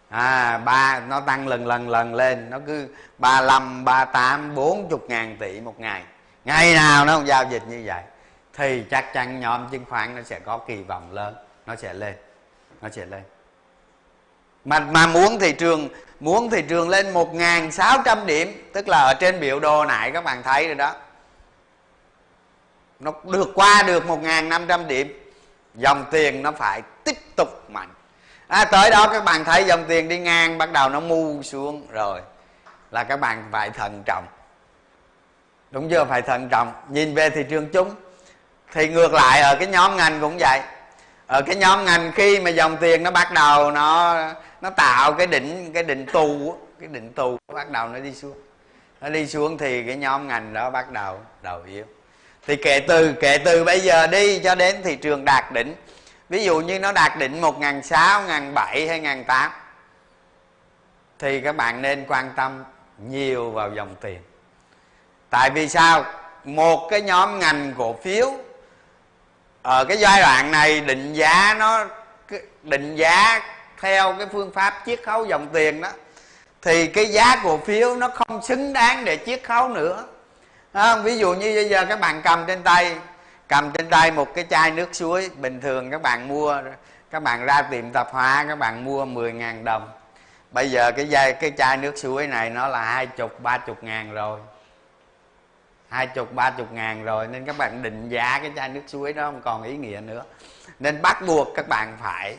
À ba, nó tăng lần lần lần lên, nó cứ ba lăm, ba tám, bốn chục ngàn tỷ một ngày ngày nào nó không giao dịch như vậy. Thì chắc chắn nhóm chứng khoán nó sẽ có kỳ vọng lớn. Nó sẽ lên. Nó sẽ lên. Mà mà muốn thị trường muốn thị trường lên 1.600 điểm tức là ở trên biểu đồ này các bạn thấy rồi đó. Nó được qua được 1.500 điểm dòng tiền nó phải tiếp tục mạnh. À, tới đó các bạn thấy dòng tiền đi ngang bắt đầu nó mu xuống rồi là các bạn phải thận trọng đúng chưa? Phải thận trọng. Nhìn về thị trường chung. Thì ngược lại, ở cái nhóm ngành cũng vậy. Ở cái nhóm ngành khi mà dòng tiền nó bắt đầu nó nó tạo cái đỉnh cái đỉnh tù cái đỉnh tù bắt đầu nó đi xuống. Nó đi xuống thì cái nhóm ngành đó bắt đầu đầu yếu. Thì kể từ kể từ bây giờ đi cho đến thị trường đạt đỉnh. Ví dụ như nó đạt đỉnh một ngàn sáu, ngàn bảy hay ngàn tám, thì các bạn nên quan tâm nhiều vào dòng tiền tại vì sao? Một cái nhóm ngành cổ phiếu ở cái giai đoạn này định giá nó định giá theo cái phương pháp chiết khấu dòng tiền đó thì cái giá cổ phiếu nó không xứng đáng để chiết khấu nữa. À, ví dụ như bây giờ các bạn cầm trên tay cầm trên tay một cái chai nước suối bình thường các bạn mua các bạn ra tiệm tạp hóa các bạn mua 10.000 đồng. Bây giờ cái dây cái chai nước suối này nó là hai chục ba chục ngàn rồi hai chục, ba chục ngàn rồi, nên các bạn định giá cái chai nước suối đó không còn ý nghĩa nữa. Nên bắt buộc các bạn phải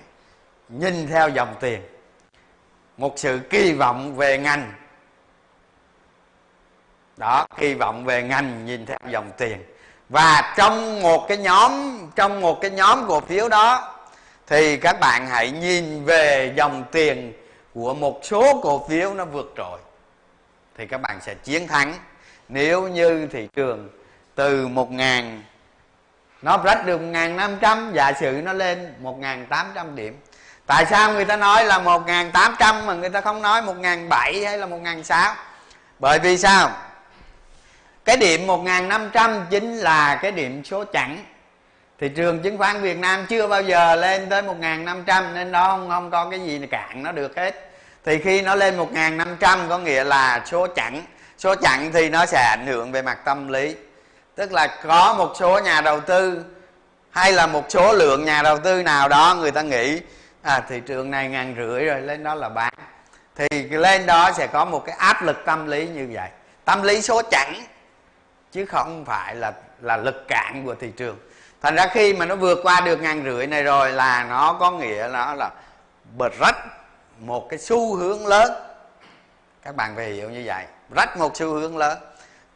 nhìn theo dòng tiền. Một sự kỳ vọng về ngành. Đó, kỳ vọng về ngành, nhìn theo dòng tiền. Và trong một cái nhóm, trong một cái nhóm cổ phiếu đó, thì các bạn hãy nhìn về dòng tiền của một số cổ phiếu nó vượt trội. Thì các bạn sẽ chiến thắng nếu như thị trường từ một ngàn, nó rách được một ngàn năm trăm, giả sử nó lên một ngàn tám trăm điểm. Tại sao người ta nói là một ngàn tám trăm mà người ta không nói một ngàn bảy hay là một ngàn sáu? Bởi vì sao? Cái điểm 1500 chính là cái điểm số chẵn. Thị trường chứng khoán Việt Nam chưa bao giờ lên tới 1500 nên đó không không có cái gì cản nó được hết. Thì khi nó lên 1500 có nghĩa là số chẵn số chặn thì nó sẽ ảnh hưởng về mặt tâm lý. Tức là có một số nhà đầu tư hay là một số lượng nhà đầu tư nào đó người ta nghĩ à thị trường này ngàn rưỡi rồi, lên đó là bán. Thì lên đó sẽ có một cái áp lực tâm lý như vậy. Tâm lý số chẵn, chứ không phải là là lực cạn của thị trường. Thành ra khi mà nó vượt qua được ngàn rưỡi này rồi là nó có nghĩa nó là bật rách một cái xu hướng lớn. Các bạn phải hiểu như vậy rách một xu hướng lớn.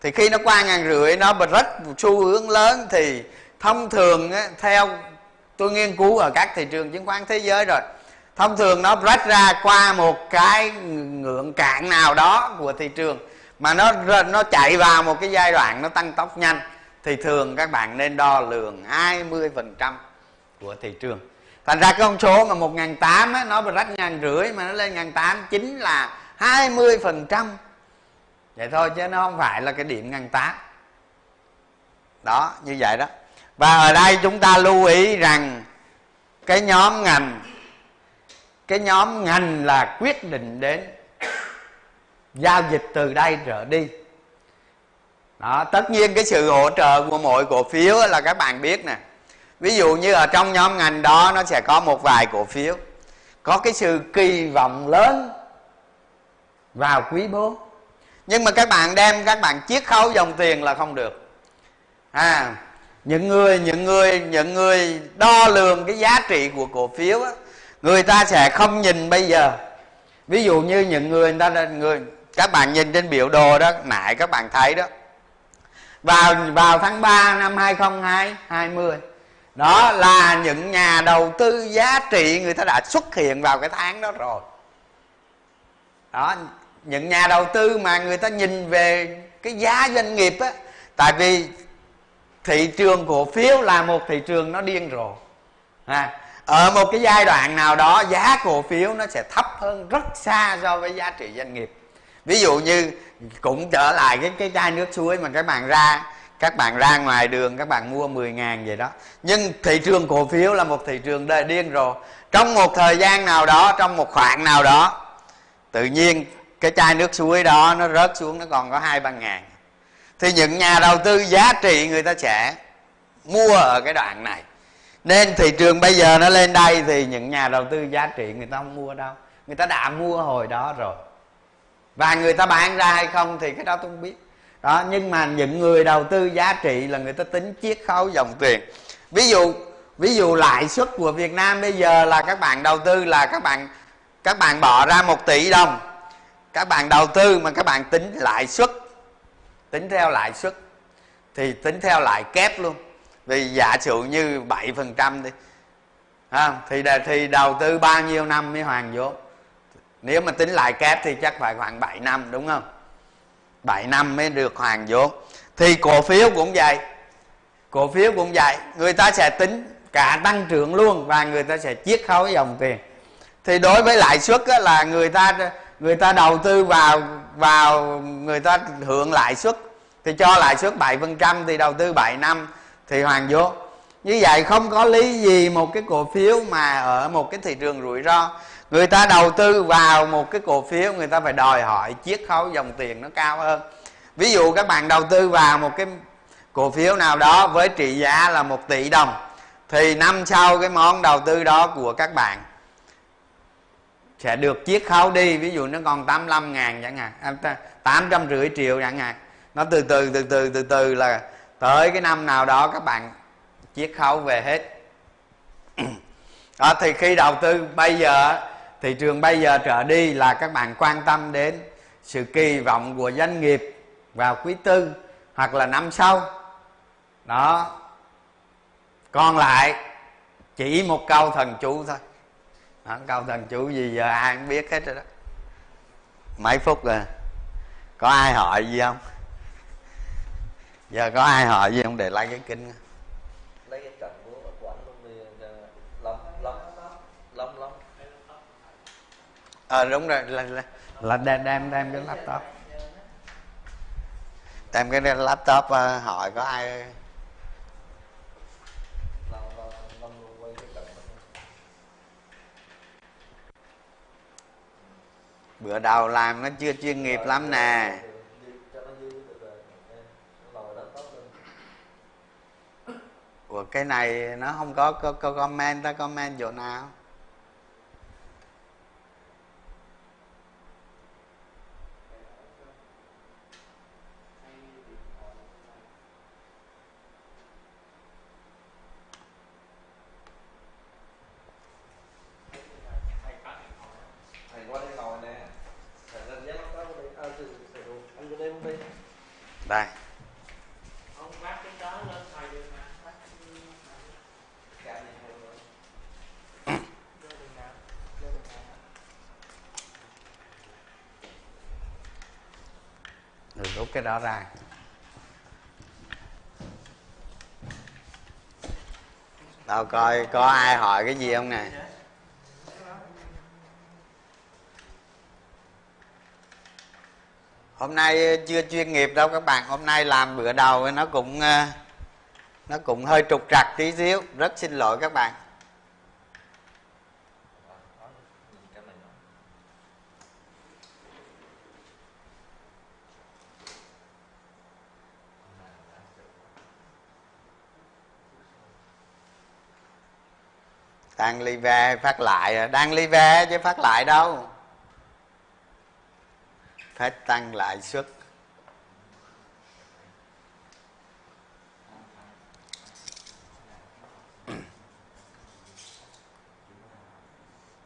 Thì khi nó qua ngàn rưỡi nó bật rách một xu hướng lớn thì thông thường á, theo tôi nghiên cứu ở các thị trường chứng khoán thế giới rồi thông thường nó rách ra qua một cái ngưỡng cạn nào đó của thị trường mà nó nó chạy vào một cái giai đoạn nó tăng tốc nhanh thì thường các bạn nên đo lường 20% của thị trường. Thành ra cái con số mà một ngàn tám nó rách ngàn rưỡi mà nó lên ngàn tám chính là 20% vậy thôi chứ nó không phải là cái điểm ngăn tá, đó như vậy đó. Và ở đây chúng ta lưu ý rằng cái nhóm ngành cái nhóm ngành là quyết định đến giao dịch từ đây trở đi. Đó tất nhiên cái sự hỗ trợ của mỗi cổ phiếu là các bạn biết nè. Ví dụ như ở trong nhóm ngành đó nó sẽ có một vài cổ phiếu có cái sự kỳ vọng lớn vào quý 4 nhưng mà các bạn đem các bạn chiết khấu dòng tiền là không được. À những người những người những người đo lường cái giá trị của cổ phiếu á, người ta sẽ không nhìn bây giờ. Ví dụ như những người người ta người các bạn nhìn trên biểu đồ đó nãy các bạn thấy đó. Vào vào tháng 3 năm 2020 đó là những nhà đầu tư giá trị người ta đã xuất hiện vào cái tháng đó rồi. Đó những nhà đầu tư mà người ta nhìn về cái giá doanh nghiệp á tại vì thị trường cổ phiếu là một thị trường nó điên rồ. À, ở một cái giai đoạn nào đó giá cổ phiếu nó sẽ thấp hơn rất xa so với giá trị doanh nghiệp. Ví dụ như cũng trở lại cái cái chai nước suối mà các bạn ra các bạn ra ngoài đường các bạn mua 10 ngàn vậy đó. Nhưng thị trường cổ phiếu là một thị trường đời điên rồi trong một thời gian nào đó trong một khoảng nào đó tự nhiên cái chai nước suối đó nó rớt xuống, nó còn có hai ba ngàn. Thì những nhà đầu tư giá trị người ta sẽ mua ở cái đoạn này. Nên thị trường bây giờ nó lên đây thì những nhà đầu tư giá trị người ta không mua đâu. Người ta đã mua hồi đó rồi. Và người ta bán ra hay không thì cái đó tôi không biết. Đó, nhưng mà những người đầu tư giá trị là người ta tính chiết khấu dòng tiền. Ví dụ ví dụ lãi suất của Việt Nam bây giờ là các bạn đầu tư là các bạn các bạn bỏ ra một tỷ đồng các bạn đầu tư mà các bạn tính lãi suất tính theo lãi suất thì tính theo lãi kép luôn. Vì giả sử như 7 phần trăm đi à, thì thì đầu tư bao nhiêu năm mới hoàn vốn nếu mà tính lãi kép thì chắc phải khoảng 7 năm đúng không? 7 năm mới được hoàn vốn thì cổ phiếu cũng vậy. Cổ phiếu cũng vậy. Người ta sẽ tính cả tăng trưởng luôn và người ta sẽ chiết khấu dòng tiền. Thì đối với lãi suất là người ta người ta đầu tư vào vào người ta hưởng lãi suất, thì cho lãi suất 7% thì đầu tư 7 năm, thì hoàn vốn như vậy không có lý gì một cái cổ phiếu mà ở một cái thị trường rủi ro. Người ta đầu tư vào một cái cổ phiếu, người ta phải đòi hỏi chiết khấu dòng tiền nó cao hơn. Ví dụ các bạn đầu tư vào một cái cổ phiếu nào đó với trị giá là một tỷ đồng, thì năm sau cái món đầu tư đó của các bạn sẽ được chiết khấu đi ví dụ nó còn 85 ngàn chẳng hạn à, tám trăm rưỡi triệu chẳng hạn. Nó từ từ từ từ từ từ là tới cái năm nào đó các bạn chiết khấu về hết. Đó, thì khi đầu tư bây giờ thị trường bây giờ trở đi là các bạn quan tâm đến sự kỳ vọng của doanh nghiệp vào quý tư hoặc là năm sau. Đó. Còn lại chỉ một câu thần chú thôi đó, câu thần chú gì giờ? Ai cũng biết hết rồi đó. Mấy phút rồi. Có ai hỏi gì không? Giờ có ai hỏi gì không? Để lại cái kinh. Lấy cái của của anh luôn đi lắm lắm lắm lắm ờ à, đúng rồi. Là, là, là đem đem đem cái laptop. Đem cái laptop uh, hỏi có ai bữa đầu làm nó chưa chuyên nghiệp lắm nè. Ủa cái này nó không có, có, có comment ta comment chỗ nào? Đây rồi. Rút cái đó ra. Đâu coi có ai hỏi cái gì không nè hôm nay ờ, chưa chuyên nghiệp đâu các bạn. Hôm nay làm bữa đầu nó cũng ờ, nó cũng hơi trục trặc tí xíu. Rất xin lỗi các bạn. Đang ly ve phát lại à. đang ly ve chứ phát lại đâu phải tăng lãi suất.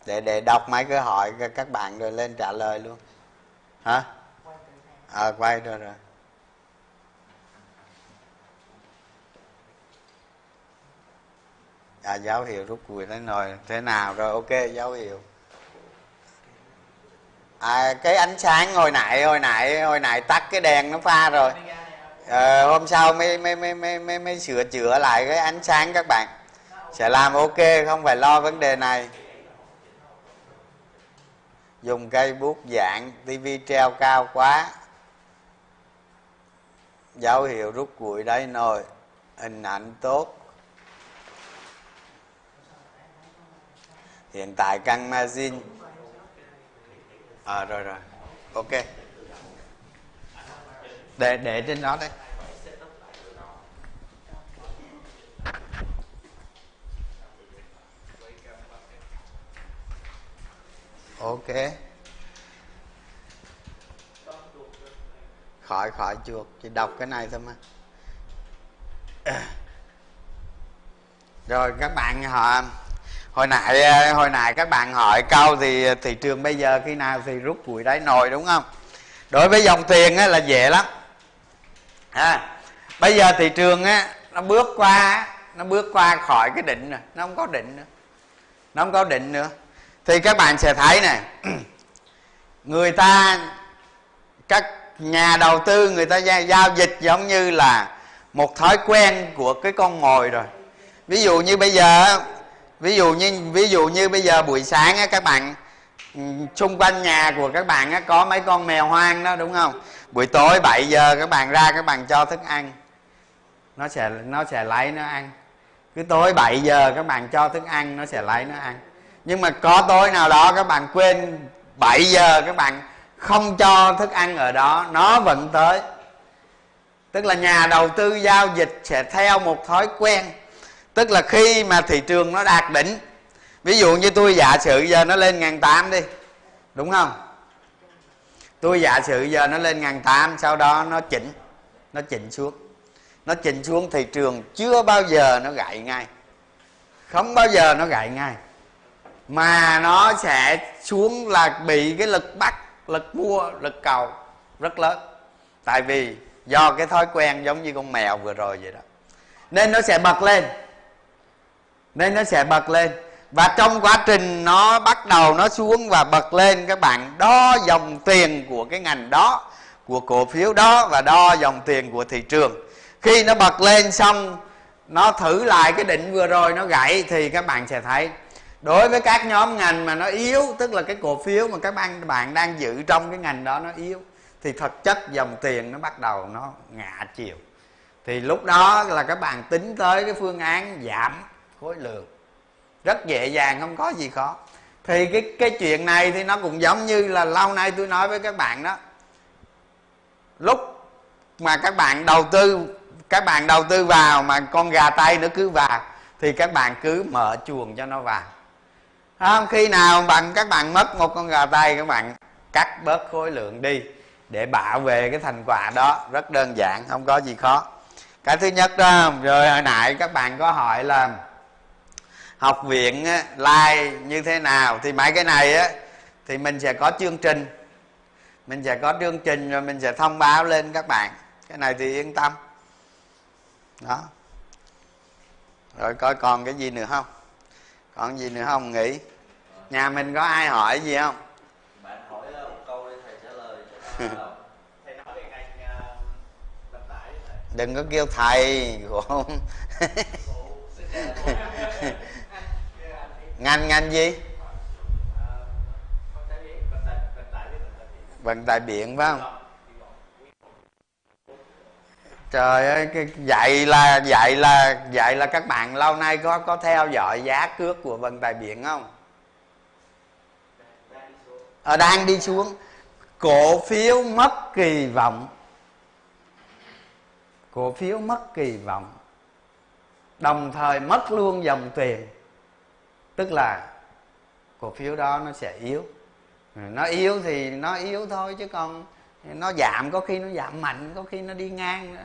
Để để đọc mấy cái hỏi các bạn rồi lên trả lời luôn. Hả? À, quay rồi rồi. À dấu hiệu rút cùi đến rồi thế nào rồi? Ok dấu hiệu à, cái ánh sáng hồi nãy hồi nãy hồi nãy tắt cái đèn nó pha rồi. À, hôm sau mới mới, mới mới mới mới sửa chữa lại cái ánh sáng các bạn. Sẽ làm ok không phải lo vấn đề này. Dùng cây bút dạng tivi treo cao quá. Dấu hiệu rút cuội đấy nồi. Hình ảnh tốt. Hiện tại căn magazine à rồi rồi. Ok. Để để trên đó đấy. Ok. Khỏi khỏi chuột, chỉ đọc cái này thôi mà. Rồi, các bạn họ hồi nãy à, hồi nãy các bạn hỏi câu thì à, thị trường bây giờ khi nào thì rút củi đáy nồi đúng không? Đối với dòng tiền á, là dễ lắm. À, bây giờ thị trường á nó bước qua nó bước qua khỏi cái định rồi nó không có định nữa. Nó không có định nữa. Thì các bạn sẽ thấy này người ta các nhà đầu tư người ta giao dịch giống như là một thói quen của cái con mồi rồi. Ví dụ như bây giờ ví dụ như ví dụ như bây giờ buổi sáng á, các bạn ừ, xung quanh nhà của các bạn á, có mấy con mèo hoang đó đúng không? Buổi tối 7 giờ các bạn ra các bạn cho thức ăn. Nó sẽ nó sẽ lấy nó ăn. Cứ tối 7 giờ các bạn cho thức ăn nó sẽ lấy nó ăn. Nhưng mà có tối nào đó các bạn quên 7 giờ các bạn không cho thức ăn ở đó nó vẫn tới. Tức là nhà đầu tư giao dịch sẽ theo một thói quen tức là khi mà thị trường nó đạt đỉnh, ví dụ như tôi giả sử giờ nó lên ngàn tám đi, đúng không? Tôi giả sử giờ nó lên ngàn tám, sau đó nó chỉnh nó chỉnh xuống. Nó chỉnh xuống thị trường chưa bao giờ nó gãy ngay. Không bao giờ nó gãy ngay. Mà nó sẽ xuống là bị cái lực bắt, lực mua, lực cầu rất lớn. Tại vì do cái thói quen giống như con mèo vừa rồi vậy đó. Nên nó sẽ bật lên nên nó sẽ bật lên. Và trong quá trình nó bắt đầu nó xuống và bật lên, các bạn đo dòng tiền của cái ngành đó, của cổ phiếu đó và đo dòng tiền của thị trường. Khi nó bật lên xong, nó thử lại cái định vừa rồi nó gãy thì các bạn sẽ thấy, đối với các nhóm ngành mà nó yếu, tức là cái cổ phiếu mà các bạn bạn đang giữ trong cái ngành đó nó yếu, thì thực chất dòng tiền nó bắt đầu nó ngã chiều. Thì lúc đó là các bạn tính tới cái phương án giảm khối lượng. Rất dễ dàng, không có gì khó. Thì cái cái chuyện này thì nó cũng giống như là lâu nay tôi nói với các bạn đó. Lúc mà các bạn đầu tư, các bạn đầu tư vào mà con gà tây nó cứ vào, thì các bạn cứ mở chuồng cho nó vào. Không? Khi nào bằng các bạn mất một con gà tây các bạn cắt bớt khối lượng đi để bảo vệ cái thành quả đó. Rất đơn giản, không có gì khó. Cái thứ nhất đó, rồi hồi nãy các bạn có hỏi là học viện like như thế nào? Thì mấy cái này á thì mình sẽ có chương trình. Mình sẽ có chương trình rồi mình sẽ thông báo lên các bạn. Cái này thì yên tâm. Đó. Rồi coi còn cái gì nữa không? Còn gì nữa không nghĩ nhà mình có ai hỏi gì không? Bạn hỏi ờ, một câu để thầy trả lời ờ, đừng có kêu thầy khổ ngành ngành gì? Vận tải biển, phải không? Trời ơi, cái dạy là dạy là dạy là các bạn lâu nay có có theo dõi giá cước của vận tải biển không? Ở đang đi xuống. Cổ phiếu mất kỳ vọng. Cổ phiếu mất kỳ vọng. Đồng thời mất luôn dòng tiền tức là cổ phiếu đó nó sẽ yếu. Nó yếu thì nó yếu thôi chứ còn nó giảm có khi nó giảm mạnh có khi nó đi ngang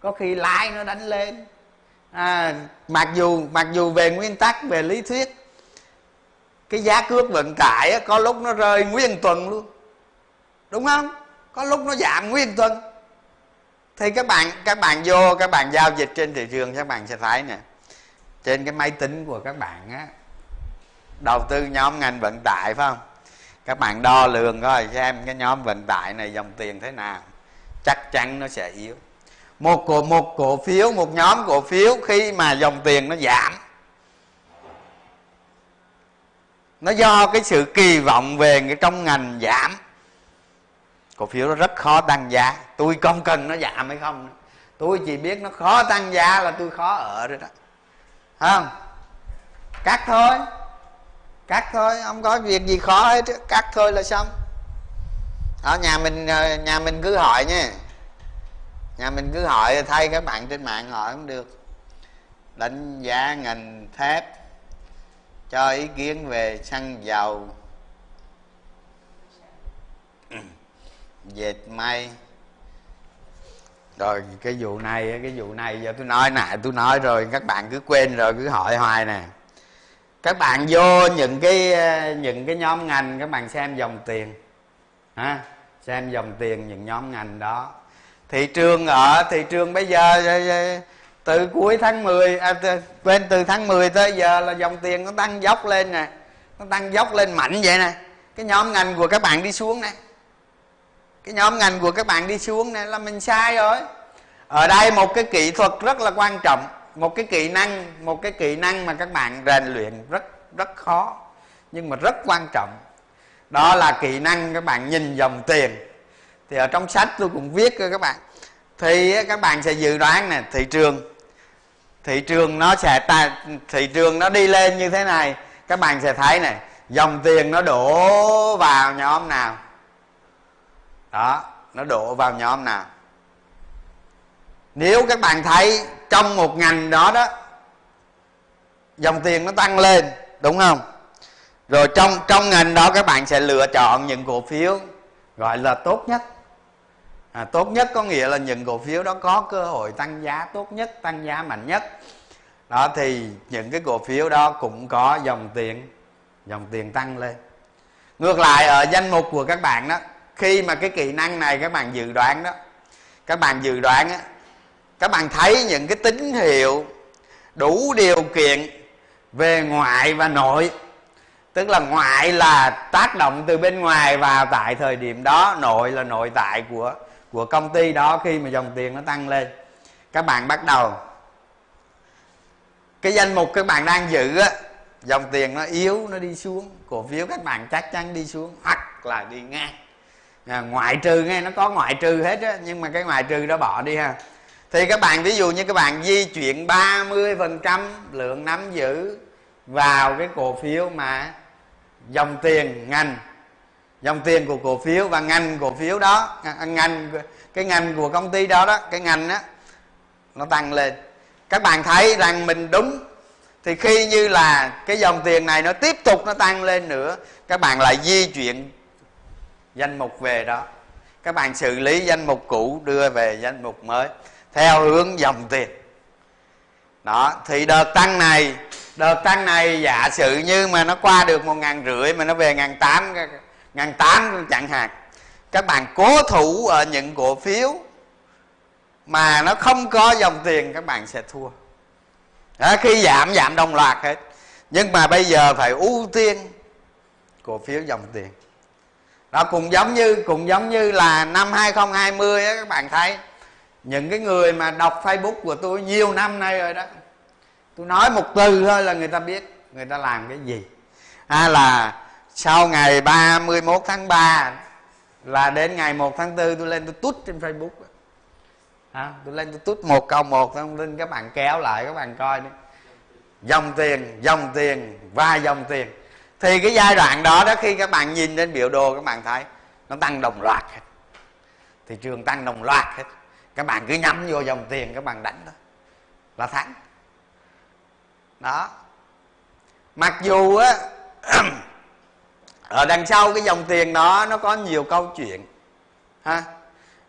có khi lái nó đánh lên. À, mặc dù mặc dù về nguyên tắc về lý thuyết cái giá cước vận tải có lúc nó rơi nguyên tuần luôn. Đúng không? Có lúc nó giảm nguyên tuần. Thì các bạn các bạn vô các bạn giao dịch trên thị trường các bạn sẽ thấy nè trên cái máy tính của các bạn á đầu tư nhóm ngành vận tải, phải không? Các bạn đo lường coi, xem cái nhóm vận tải này dòng tiền thế nào. Chắc chắn nó sẽ yếu. Một cổ một cổ phiếu, một nhóm cổ phiếu khi mà dòng tiền nó giảm. Nó do cái sự kỳ vọng về cái trong ngành giảm. Cổ phiếu nó rất khó tăng giá. Tôi không cần nó giảm hay không. Tôi chỉ biết nó khó tăng giá là tôi khó ở rồi đó. Không? Cắt thôi cắt thôi không có việc gì khó hết cắt thôi là xong. Ở nhà mình ờ, nhà mình cứ hỏi nha nhà mình cứ hỏi thay các bạn trên mạng hỏi cũng được. Đánh giá ngành thép cho ý kiến về xăng dầu. Dệt may. Rồi cái vụ này cái vụ này giờ tôi nói nè, tôi nói rồi các bạn cứ quên rồi cứ hỏi hoài nè các bạn vô những cái ờ, những cái nhóm ngành các bạn xem dòng tiền ha xem dòng tiền những nhóm ngành đó. Thị trường ở thị trường bây giờ ờ, ờ, từ cuối tháng 10 à, bên từ tháng 10 tới giờ là dòng tiền nó tăng dốc lên nè nó tăng dốc lên mạnh vậy nè. Cái nhóm ngành của các bạn đi xuống nè. Cái nhóm ngành của các bạn đi xuống nè là mình sai rồi. Ở đây một cái kỹ thuật rất là quan trọng một cái kỹ năng, một cái kỹ năng mà các bạn rèn luyện rất rất khó, nhưng mà rất quan trọng. Đó là kỹ năng các bạn nhìn dòng tiền. Thì ở trong sách tôi cũng viết cho các bạn. Thì các bạn sẽ dự đoán nè, thị trường. Thị trường nó sẽ ta, thị trường nó đi lên như thế này. Các bạn sẽ thấy này dòng tiền nó đổ vào nhóm nào? Đó, nó đổ vào nhóm nào? Nếu các bạn thấy trong một ngành đó đó dòng tiền nó tăng lên đúng không? Rồi trong trong ngành đó các bạn sẽ lựa chọn những cổ phiếu gọi là tốt nhất. À, tốt nhất có nghĩa là những cổ phiếu đó có cơ hội tăng giá tốt nhất tăng giá mạnh nhất. Đó thì những cái cổ phiếu đó cũng có dòng tiền dòng tiền tăng lên. Ngược lại ở danh mục của các bạn đó khi mà cái kỹ năng này các bạn dự đoán đó các bạn dự đoán á các bạn thấy những cái tín hiệu đủ điều kiện về ngoại và nội. Tức là ngoại là tác động từ bên ngoài vào tại thời điểm đó nội là nội tại của của công ty đó khi mà dòng tiền nó tăng lên. Các bạn bắt đầu. Cái danh mục các bạn đang giữ á dòng tiền nó yếu nó đi xuống. Cổ phiếu các bạn chắc chắn đi xuống hoặc là đi ngang. À, ngoại trừ nghe nó có ngoại trừ hết á nhưng mà cái ngoại trừ đó bỏ đi ha thì các bạn, ví dụ như các bạn di chuyển 30% lượng nắm giữ vào cái cổ phiếu mà dòng tiền ngành, dòng tiền của cổ phiếu và ngành cổ phiếu đó à, à, ngành, cái ngành của công ty đó đó, cái ngành đó nó tăng lên. Các bạn thấy rằng mình đúng. Thì khi như là cái dòng tiền này nó tiếp tục nó tăng lên nữa, các bạn lại di chuyển danh mục về đó. Các bạn xử lý danh mục cũ, đưa về danh mục mới theo hướng dòng tiền. Đó thì đợt tăng này đợt tăng này giả sử như mà nó qua được một ngàn rưỡi mà nó về ngàn tám ngàn tám chẳng hạn các bạn cố thủ ở những cổ phiếu mà nó không có dòng tiền các bạn sẽ thua. Đó, khi giảm giảm đồng loạt hết. Nhưng mà bây giờ phải ưu tiên cổ phiếu dòng tiền. Đó cũng giống như cũng giống như là năm 2020 á các bạn thấy những cái người mà đọc Facebook của tôi nhiều năm nay rồi đó tôi nói một từ thôi là người ta biết người ta làm cái gì. À, là sau ngày 31 tháng 3 là đến ngày 1 tháng 4 tôi lên tôi tút trên Facebook. À, tôi lên tôi tút một câu một thông tin các bạn kéo lại các bạn coi đi. Dòng tiền dòng tiền và dòng tiền. Thì cái giai đoạn đó đó khi các bạn nhìn lên biểu đồ các bạn thấy nó tăng đồng loạt hết. Thị trường tăng đồng loạt hết các bạn cứ nhắm vô dòng tiền các bạn đánh thôi. Là thắng. Đó. Mặc dù á ở đằng sau cái dòng tiền đó nó có nhiều câu chuyện ha.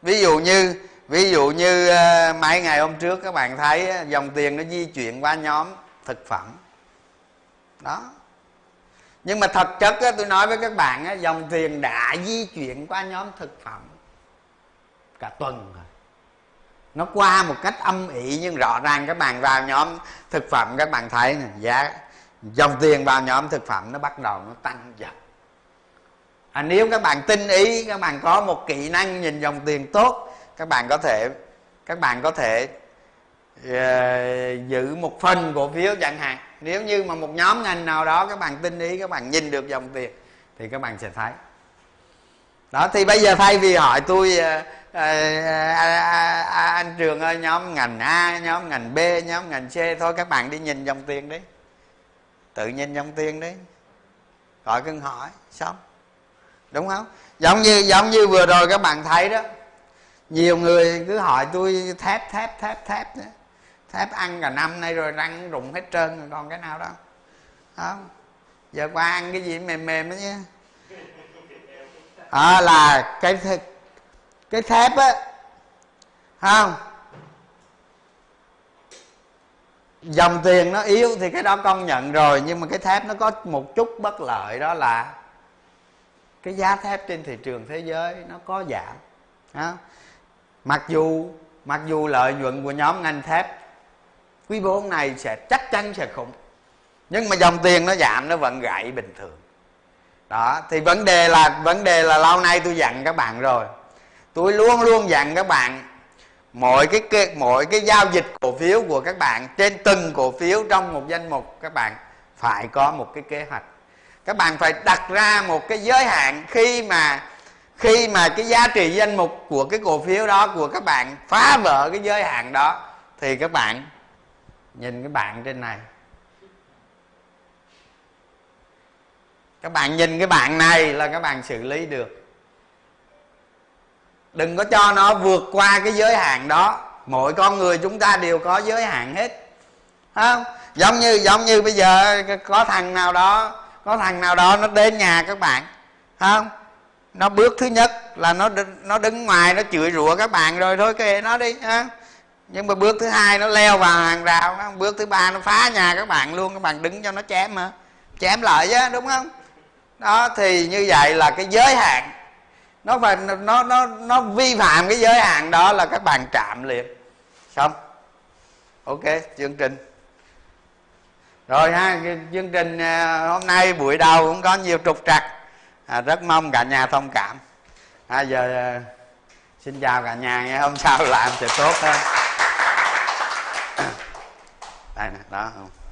Ví dụ như ví dụ như ờ, mấy ngày hôm trước các bạn thấy dòng tiền nó di chuyển qua nhóm thực phẩm. Đó. Nhưng mà thật chất á, tôi nói với các bạn á, dòng tiền đã di chuyển qua nhóm thực phẩm cả tuần rồi nó qua một cách âm ỉ nhưng rõ ràng các bạn vào nhóm thực phẩm các bạn thấy này, giá dòng tiền vào nhóm thực phẩm nó bắt đầu nó tăng dần. À, nếu các bạn tinh ý các bạn có một kỹ năng nhìn dòng tiền tốt các bạn có thể các bạn có thể uh, giữ một phần cổ phiếu chẳng hạn. Nếu như mà một nhóm ngành nào đó các bạn tinh ý các bạn nhìn được dòng tiền thì các bạn sẽ thấy. Đó thì bây giờ thay vì hỏi tôi uh, à, à, à, anh trường ơi nhóm ngành a nhóm ngành b nhóm ngành c. Thôi các bạn đi nhìn dòng tiền đi. Tự nhìn dòng tiền đi. Gọi cưng hỏi xong. Đúng không? Giống như giống như vừa rồi các bạn thấy đó. Nhiều người cứ hỏi tôi thép thép thép thép đó. thép ăn cả năm nay rồi răng rụng hết trơn rồi còn cái nào đâu. Không? Giờ qua ăn cái gì mềm mềm đó nhé. À, là cái cái thép á không dòng tiền nó yếu thì cái đó công nhận rồi, nhưng mà cái thép nó có một chút bất lợi đó là cái giá thép trên thị trường thế giới nó có giảm đó. mặc dù mặc dù lợi nhuận của nhóm ngành thép quý bốn này sẽ chắc chắn sẽ khủng, nhưng mà dòng tiền nó giảm, nó vẫn gãy bình thường đó, thì vấn đề là, vấn đề là lâu nay tôi dặn các bạn rồi tôi luôn luôn dặn các bạn mọi cái, cái mọi cái giao dịch cổ phiếu của các bạn trên từng cổ phiếu trong một danh mục các bạn phải có một cái kế hoạch. Các bạn phải đặt ra một cái giới hạn khi mà khi mà cái giá trị danh mục của cái cổ phiếu đó của các bạn phá vỡ cái giới hạn đó thì các bạn nhìn cái bạn trên này. Các bạn nhìn cái bạn này là các bạn xử lý được đừng có cho nó vượt qua cái giới hạn đó. Mỗi con người chúng ta đều có giới hạn hết. Không? Giống như giống như bây giờ có thằng nào đó, có thằng nào đó nó đến nhà các bạn. Không? Nó bước thứ nhất là nó nó đứng ngoài, nó chửi rủa các bạn rồi thôi kệ nó đi. Ha nhưng mà bước thứ hai nó leo vào hàng rào bước thứ ba nó phá nhà các bạn luôn, các bạn đứng cho nó chém mà chém lại chứ, đúng không? Đó, thì như vậy là cái giới hạn nó phải nó nó nó vi phạm cái giới hạn đó là các bạn chạm liền. Xong. Ok chương trình. Rồi ha chương trình à, hôm nay buổi đầu cũng có nhiều trục trặc. À, rất mong cả nhà thông cảm. À, giờ à, xin chào cả nhà nghe hôm sau làm sẽ tốt hơn. À, đây nè đó. không